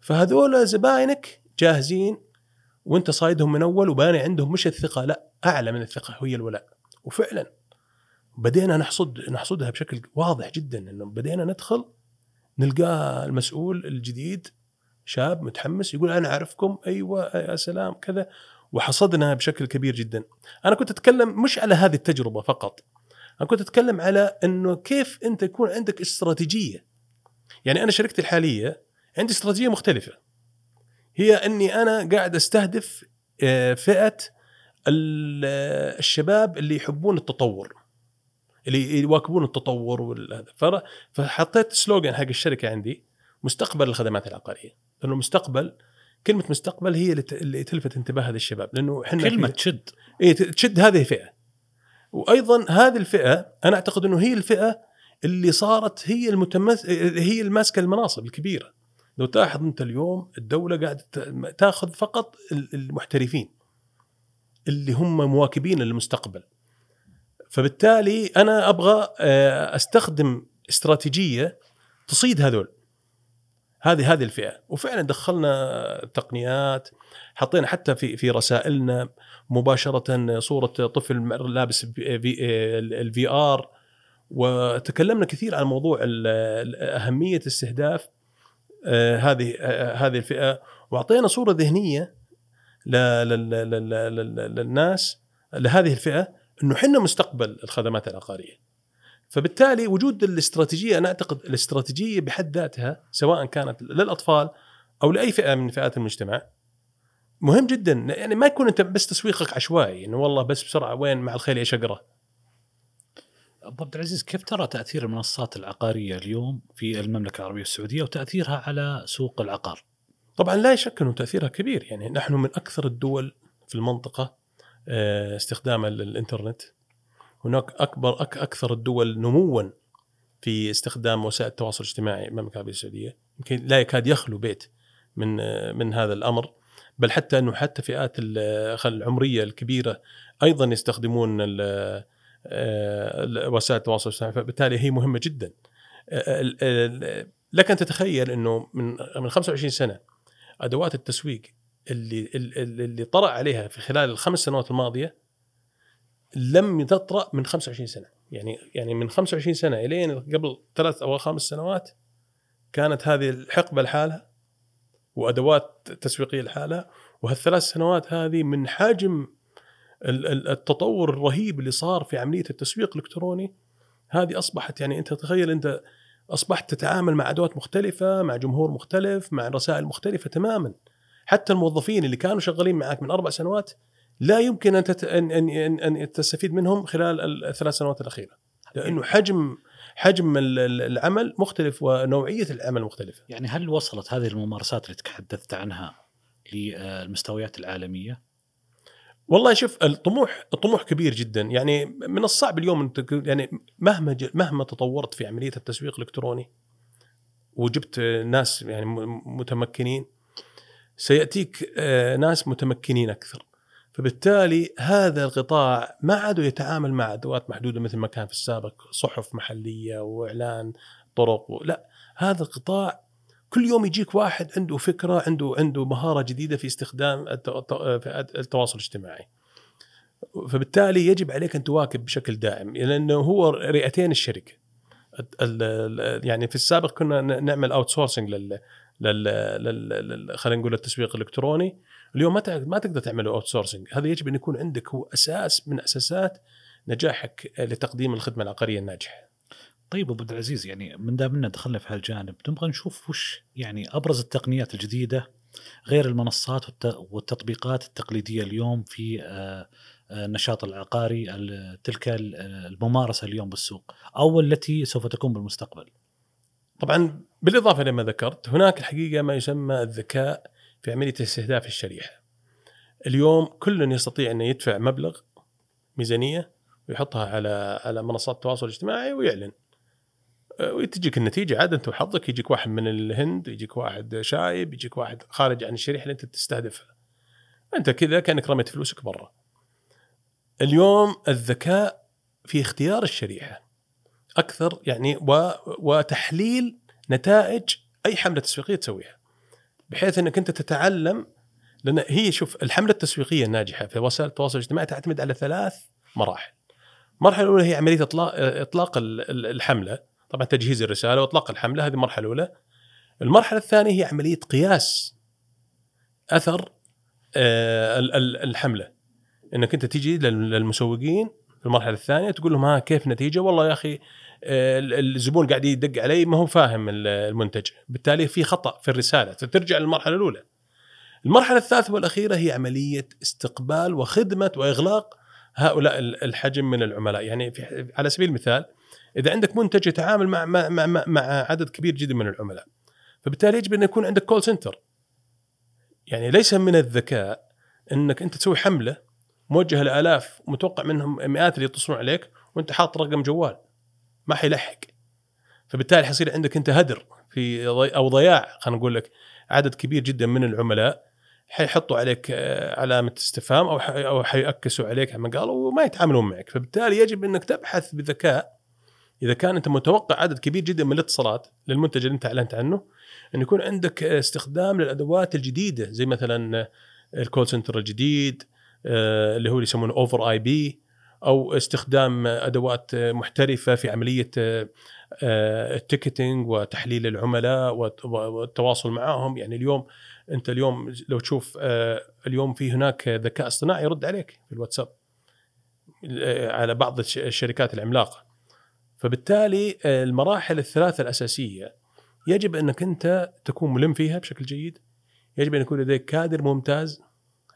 فهذول زباينك جاهزين وانت صايدهم من أول وباني عندهم مش الثقة لا أعلى من الثقة هي الولاء. وفعلا بدينا نحصد نحصدها بشكل واضح جدا إنه بدينا ندخل نلقى المسؤول الجديد شاب متحمس يقول أنا أعرفكم أيوه يا سلام كذا وحصدنا بشكل كبير جدا. أنا كنت أتكلم مش على هذه التجربة فقط. أنا كنت أتكلم على إنه كيف أنت يكون عندك استراتيجية. يعني أنا شركتي الحالية عندي استراتيجية مختلفة. هي إني أنا قاعد أستهدف آه، فئة آه، الشباب اللي يحبون التطور. اللي يواكبون التطور وهذا فحطيت سلوغان حق الشركة عندي مستقبل الخدمات العقارية لأنه مستقبل كلمة مستقبل هي اللي تلفت انتباه هذا الشباب لأنه إحنا كلمة تشد. ت- تشد هذه الفئة. وأيضا هذه الفئة أنا أعتقد إنه هي الفئة اللي صارت هي المتمس هي الماسكه المناصب الكبيرة. لو تلاحظ أنت اليوم الدولة قاعدة تأخذ فقط ال- المحترفين اللي هم مواكبين للمستقبل فبالتالي أنا أبغى آه، أستخدم استراتيجية تصيد هذول. هذه هذه الفئة. وفعلا دخلنا تقنيات حطينا حتى في في رسائلنا مباشرة صورة طفل لابس ال VR وتكلمنا كثير عن موضوع أهمية استهداف آه، هذه آه، هذه الفئة. وأعطينا صورة ذهنية للناس لهذه الفئة إنه حنا مستقبل الخدمات العقارية. فبالتالي وجود الاستراتيجية أنا أعتقد الاستراتيجية بحد ذاتها سواء كانت للأطفال أو لأي فئة من فئات المجتمع مهم جدا. يعني ما يكون أنت بس تسويقك عشوائي إنه والله بس بسرعة وين مع الخيل إيش أقرأ. ابو عبد العزيز كيف ترى تأثير المنصات العقارية اليوم في المملكة العربية السعودية وتأثيرها على سوق العقار؟ طبعا لا شك إنه تأثيرها كبير. يعني نحن من أكثر الدول في المنطقة آه، استخداما للانترنت هناك أكبر أك أكثر الدول نموا في استخدام وسائل التواصل الاجتماعي المملكة العربية السعودية. يمكن لا يكاد يخلو بيت من من هذا الأمر بل حتى إنه حتى فئات العمرية الكبيرة أيضا يستخدمون آه، وسائل التواصل الاجتماعي. فبالتالي هي مهمة جدا. آه، لك أن تتخيل إنه من من 25 سنة أدوات التسويق اللي اللي طرأ عليها في خلال الخمس سنوات الماضية لم تطرأ من 25 سنة. يعني يعني من 25 سنة إلين قبل ثلاث أو خمس سنوات كانت هذه الحقبة لحالها وأدوات تسويقية لحالها وهالثلاث سنوات هذه من حجم ال- ال- التطور الرهيب اللي صار في عملية التسويق الإلكتروني. هذه أصبحت يعني أنت تخيل أنت أصبحت تتعامل مع أدوات مختلفة مع جمهور مختلف مع رسائل مختلفة تماما. حتى الموظفين اللي كانوا شغالين معك من أربع سنوات لا يمكن أن. ان ان أن تستفيد منهم خلال الثلاث سنوات الأخيرة لأنه حجم حجم ال- ال- العمل مختلف ونوعية العمل مختلفة يعني هل وصلت هذه الممارسات اللي تحدثت عنها للمستويات العالمية؟ والله شوف الطموح الطموح كبير جدا يعني من الصعب اليوم يعني مهما مهما تطورت في عملية التسويق الإلكتروني وجبت ناس يعني متمكنين سيأتيك آه، ناس متمكنين أكثر فبالتالي هذا القطاع ما عاد يتعامل مع أدوات محدودة مثل ما كان في السابق صحف محلية وإعلان طرق لا هذا القطاع كل يوم يجيك واحد عنده فكرة عنده عنده مهارة جديدة في استخدام التواصل الاجتماعي. فبالتالي يجب عليك أن تواكب بشكل دائم لأنه هو رئتين الشركة. ال- ال- يعني في السابق كنا نعمل outsourcing لل لل- لل- خلينا نقول التسويق الإلكتروني اليوم ما ما تقدر تعمل outsourcing هذا يجب أن يكون عندك هو أساس من أساسات نجاحك لتقديم الخدمة العقارية الناجحة طيب أبو عبد العزيز يعني من دام إننا دخلنا في هالجانب نبغى نشوف وش يعني أبرز التقنيات الجديدة غير المنصات والت- والتطبيقات التقليدية اليوم في آه، آه، النشاط العقاري ال- تلك ال- الممارسة اليوم بالسوق أو التي سوف تكون بالمستقبل. طبعا بالإضافة لما ذكرت هناك الحقيقة ما يسمى الذكاء في عملية استهداف الشريحة. اليوم كل يستطيع انه يدفع مبلغ ميزانية ويحطها على على منصات التواصل الاجتماعي ويعلن. أه، وتجيك النتيجة عاد أنت وحظك يجيك واحد من الهند، يجيك واحد شايب، يجيك واحد خارج عن الشريحة اللي أنت تستهدفها. أنت كذا كأنك رميت فلوسك برا. اليوم الذكاء في اختيار الشريحة أكثر يعني و وتحليل نتائج أي حملة تسويقية تسويها بحيث إنك أنت تتعلم لأن هي شوف الحملة التسويقية الناجحة في وسائل التواصل الاجتماعي تعتمد على ثلاث مراحل. المرحلة الأولى هي عملية إطلاق إطلاق ال- ال- الحملة، طبعا تجهيز الرسالة وإطلاق الحملة هذه المرحلة االاولى. المرحلة الثانية هي عملية قياس أثر آه، ال- ال- الحملة. إنك أنت تجي لل- للمسوقين في المرحلة الثانية تقول لهم ها كيف النتيجه؟ والله يا أخي الزبون قاعد يدق علي ما هو فاهم ال- المنتج، بالتالي في خطأ في الرسالة، ترجع للمرحلة الأولى. المرحلة الثالثة والأخيرة هي عملية استقبال وخدمة وإغلاق هؤلاء ال- الحجم من العملاء، يعني في على سبيل المثال إذا عندك منتج يتعامل مع مع, مع, مع عدد كبير جدا من العملاء، فبالتالي يجب أن يكون عندك كول سنتر. يعني ليس من الذكاء إنك أنت تسوي حملة موجهة لآلاف متوقع منهم مئات اللي يتصلون عليك وأنت حاط رقم جوال ما حيلحق. فبالتالي حيصير عندك أنت هدر في أو ضياع خلينا نقول لك عدد كبير جدا من العملاء حيحطوا عليك آه، علامة استفهام أو أو حيأكسوا عليك مقال وما يتعاملون معك. فبالتالي يجب أنك تبحث بذكاء. إذا كان أنت متوقع عدد كبير جدا من الاتصالات للمنتج اللي أنت أعلنت عنه أن يكون عندك آه، استخدام للأدوات الجديدة زي مثلا آه، ال call center الجديد اللي هو اللي يسمونه over IP أو استخدام أدوات محترفة في عملية آه، ال ticketing وتحليل العملاء والت- والتواصل معهم يعني اليوم أنت اليوم لو تشوف آه، اليوم في هناك ذكاء اصطناعي يرد عليك في الواتساب آه، على بعض الش- الشركات العملاقه فبالتالي المراحل الثلاثة الأساسية يجب أنك أنت تكون ملم فيها بشكل جيد. يجب أن يكون لديك كادر ممتاز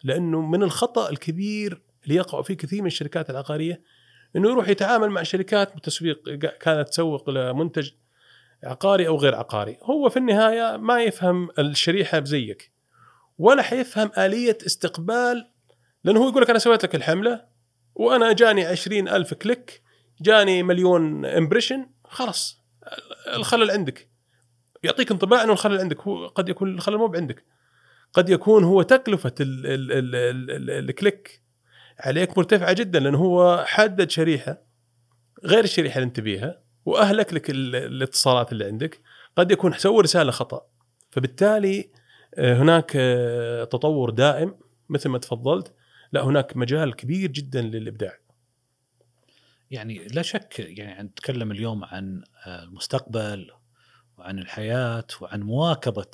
لأنه من الخطأ الكبير اللي يقع فيه كثير من الشركات العقارية إنه يروح يتعامل مع شركات تسويق كانت تسوق لمنتج عقاري أو غير عقاري، هو في النهاية ما يفهم الشريحة بزيك ولا حيفهم آلية استقبال لأنه هو يقول لك أنا سويت لك الحملة وأنا جاني عشرين ألف click جاني مليون impression خلاص الخلل عندك. يعطيك انطباع إنه الخلل عندك هو قد يكون الخلل مو عندك قد يكون هو تكلفة ال ال ال ال ال الكليك عليك مرتفعة جدا لأنه هو حدد شريحة غير الشريحة اللي أنت بيها وأهلك لك ال- الاتصالات اللي عندك. قد يكون سوى رسالة خطأ. فبالتالي آه، هناك آه، تطور دائم مثل ما تفضلت. لا هناك مجال كبير جدا للإبداع. يعني لا شك يعني نتكلم اليوم عن آه، المستقبل وعن الحياة وعن مواكبة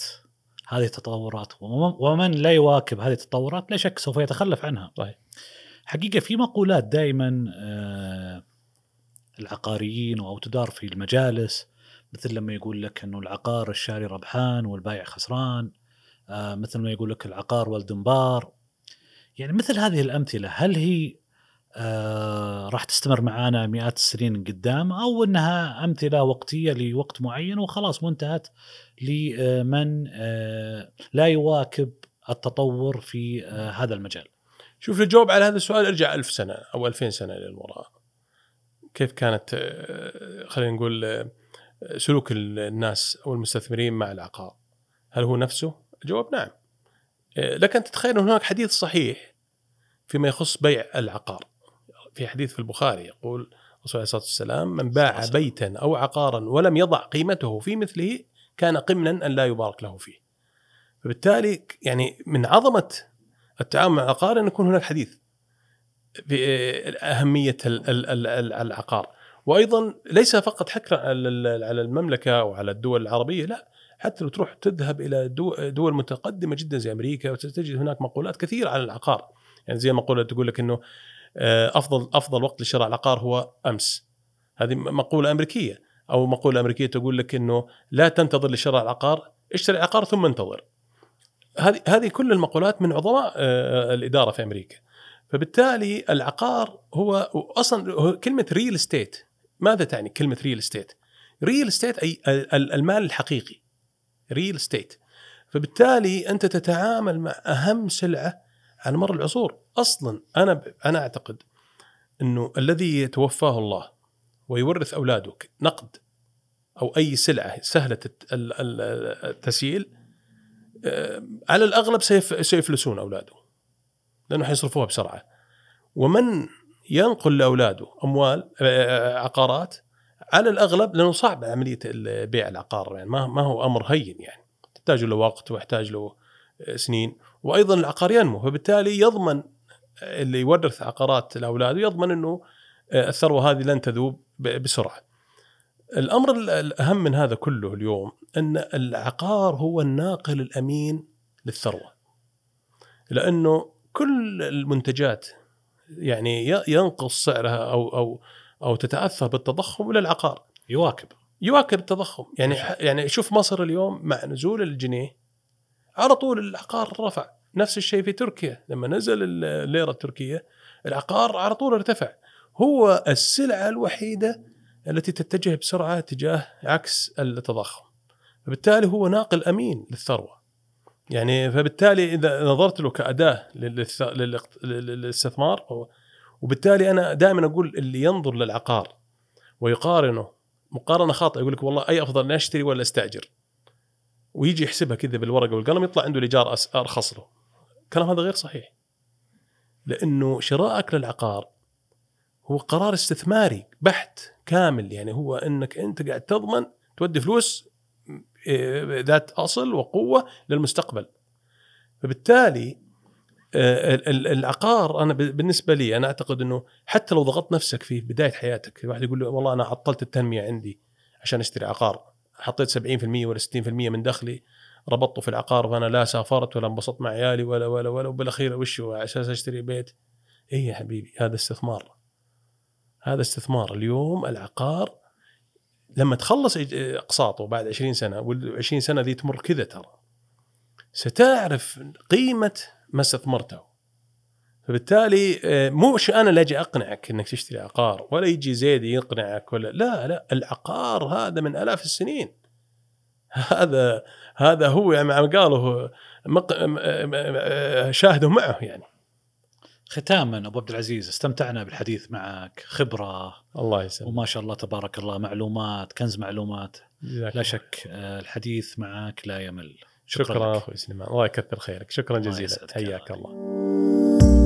هذه التطورات. وم- ومن لا يواكب هذه التطورات؟ لا شك سوف يتخلف عنها. صحيح. حقيقة في مقولات دائما آه، العقاريين أو تدار في المجالس مثل لما يقول لك إنه العقار الشاري ربحان والبايع خسران آه، مثل ما يقول لك العقار ولد انبار يعني مثل هذه الأمثلة هل هي آه راح تستمر معانا مئات السنين قدام أو إنها أمثلة وقتية لوقت معين وخلاص وانتهت لمن لا يواكب التطور في هذا المجال. شوف الجواب على هذا السؤال ارجع ألف سنة أو 2000 سنة للوراء. كيف كانت آه، خلينا نقول آه، سلوك الناس أو المستثمرين مع العقار؟ هل هو نفسه؟ الجواب نعم. آه، لكن تتخيل هناك حديث صحيح فيما يخص بيع العقار. في حديث في البخاري يقول الرسول عليه الصلاة والسلام من باع بيتا أو عقارا ولم يضع قيمته في مثله كان قمنا أن لا يبارك له فيه. فبالتالي يعني من عظمة التعامل مع العقار أن يكون هناك حديث في أهمية العقار. وأيضا ليس فقط حكرا على المملكة أو على الدول العربية لا حتى لو تروح تذهب إلى دول متقدمة جدا زي أمريكا وتجد هناك مقولات كثيرة عن العقار. يعني زي مقوله تقول لك إنه آه، أفضل أفضل وقت لشراء العقار هو أمس. هذه مقولة أمريكية. أو مقولة أمريكية تقول لك إنه لا تنتظر لشراء العقار اشتري العقار ثم انتظر. هذه هذه كل المقولات من عظماء آه، الإدارة في أمريكا. فبالتالي العقار هو أصلا كلمة real estate ماذا تعني كلمة real estate؟ real estate أي المال الحقيقي. real estate فبالتالي أنت تتعامل مع أهم سلعة على مر العصور. أصلا أنا أنا أعتقد إنه الذي يتوفاه الله ويورث اولاده نقد أو أي سلعة سهلة التسييل آه، على الأغلب سيفلسون أولاده لأنه حيصرفوها بسرعة ومن ينقل لأولاده أموال آه، عقارات على الأغلب لأنه صعب عملية بيع العقار يعني ما هو أمر هين يعني تحتاج له وقت ويحتاج له آه، سنين وأيضا العقار ينمو فبالتالي يضمن اللي يورث عقارات لأولاده يضمن إنه الثروة هذه لن تذوب بسرعة. الأمر الأهم من هذا كله اليوم أن العقار هو الناقل الأمين للثروة. لأنه كل المنتجات يعني ينقص سعرها أو أو أو تتأثر بالتضخم إلى العقار. يواكب يواكب التضخم، يعني يعني شوف مصر اليوم مع نزول الجنيه على طول العقار رفع، نفس الشيء في تركيا لما نزل الليرة التركية العقار على طول ارتفع. هو السلعة الوحيدة التي تتجه بسرعة تجاه عكس التضخم. فبالتالي هو ناقل أمين للثروة. يعني فبالتالي إذا نظرت له كأداة للاستثمار وبالتالي أنا دائما أقول اللي ينظر للعقار ويقارنه مقارنة خاطئة يقول لك والله أي أفضل اني أشتري ولا أستأجر ويجي يحسبها كذا بالورقة والقلم يطلع عنده الإيجار أرخص له الكلام هذا غير صحيح لأنه شرائك للعقار هو قرار استثماري بحت كامل. يعني هو إنك أنت قاعد تضمن تودي فلوس آه، ذات أصل وقوة للمستقبل. فبالتالي آه، العقار أنا بالنسبة لي أنا أعتقد إنه حتى لو ضغطت نفسك في بداية حياتك الواحد يقول والله أنا عطلت التنمية عندي عشان أشتري عقار. حطيت 70% ولا 60% من دخلي ربطته في العقار فأنا لا سافرت ولا انبسطت مع عيالي ولا ولا ولا وبالأخير وش على أساس أشتري بيت. اي يا حبيبي هذا استثمار. هذا استثمار اليوم العقار لما تخلص أقساطه بعد 20 سنة وال20 سنة ذي تمر كذا ترى ستعرف قيمة ما استثمرته. فبالتالي آه، مو أنا اللي أجي أقنعك إنك تشتري عقار ولا يجي زيد يقنعك ولا لا لا العقار هذا من آلاف السنين. هذا هذا هو يعني قالوا شاهدوا معه يعني. ختاما أبو عبد العزيز استمتعنا بالحديث معك. خبرة. الله يسلمك. وما شاء الله تبارك الله معلومات كنز معلومات. لا شك آه، الحديث معك لا يمل. شكرا, شكرا أخوي سليمان. الله يكثر خيرك. شكرا جزيلا. حياك الله.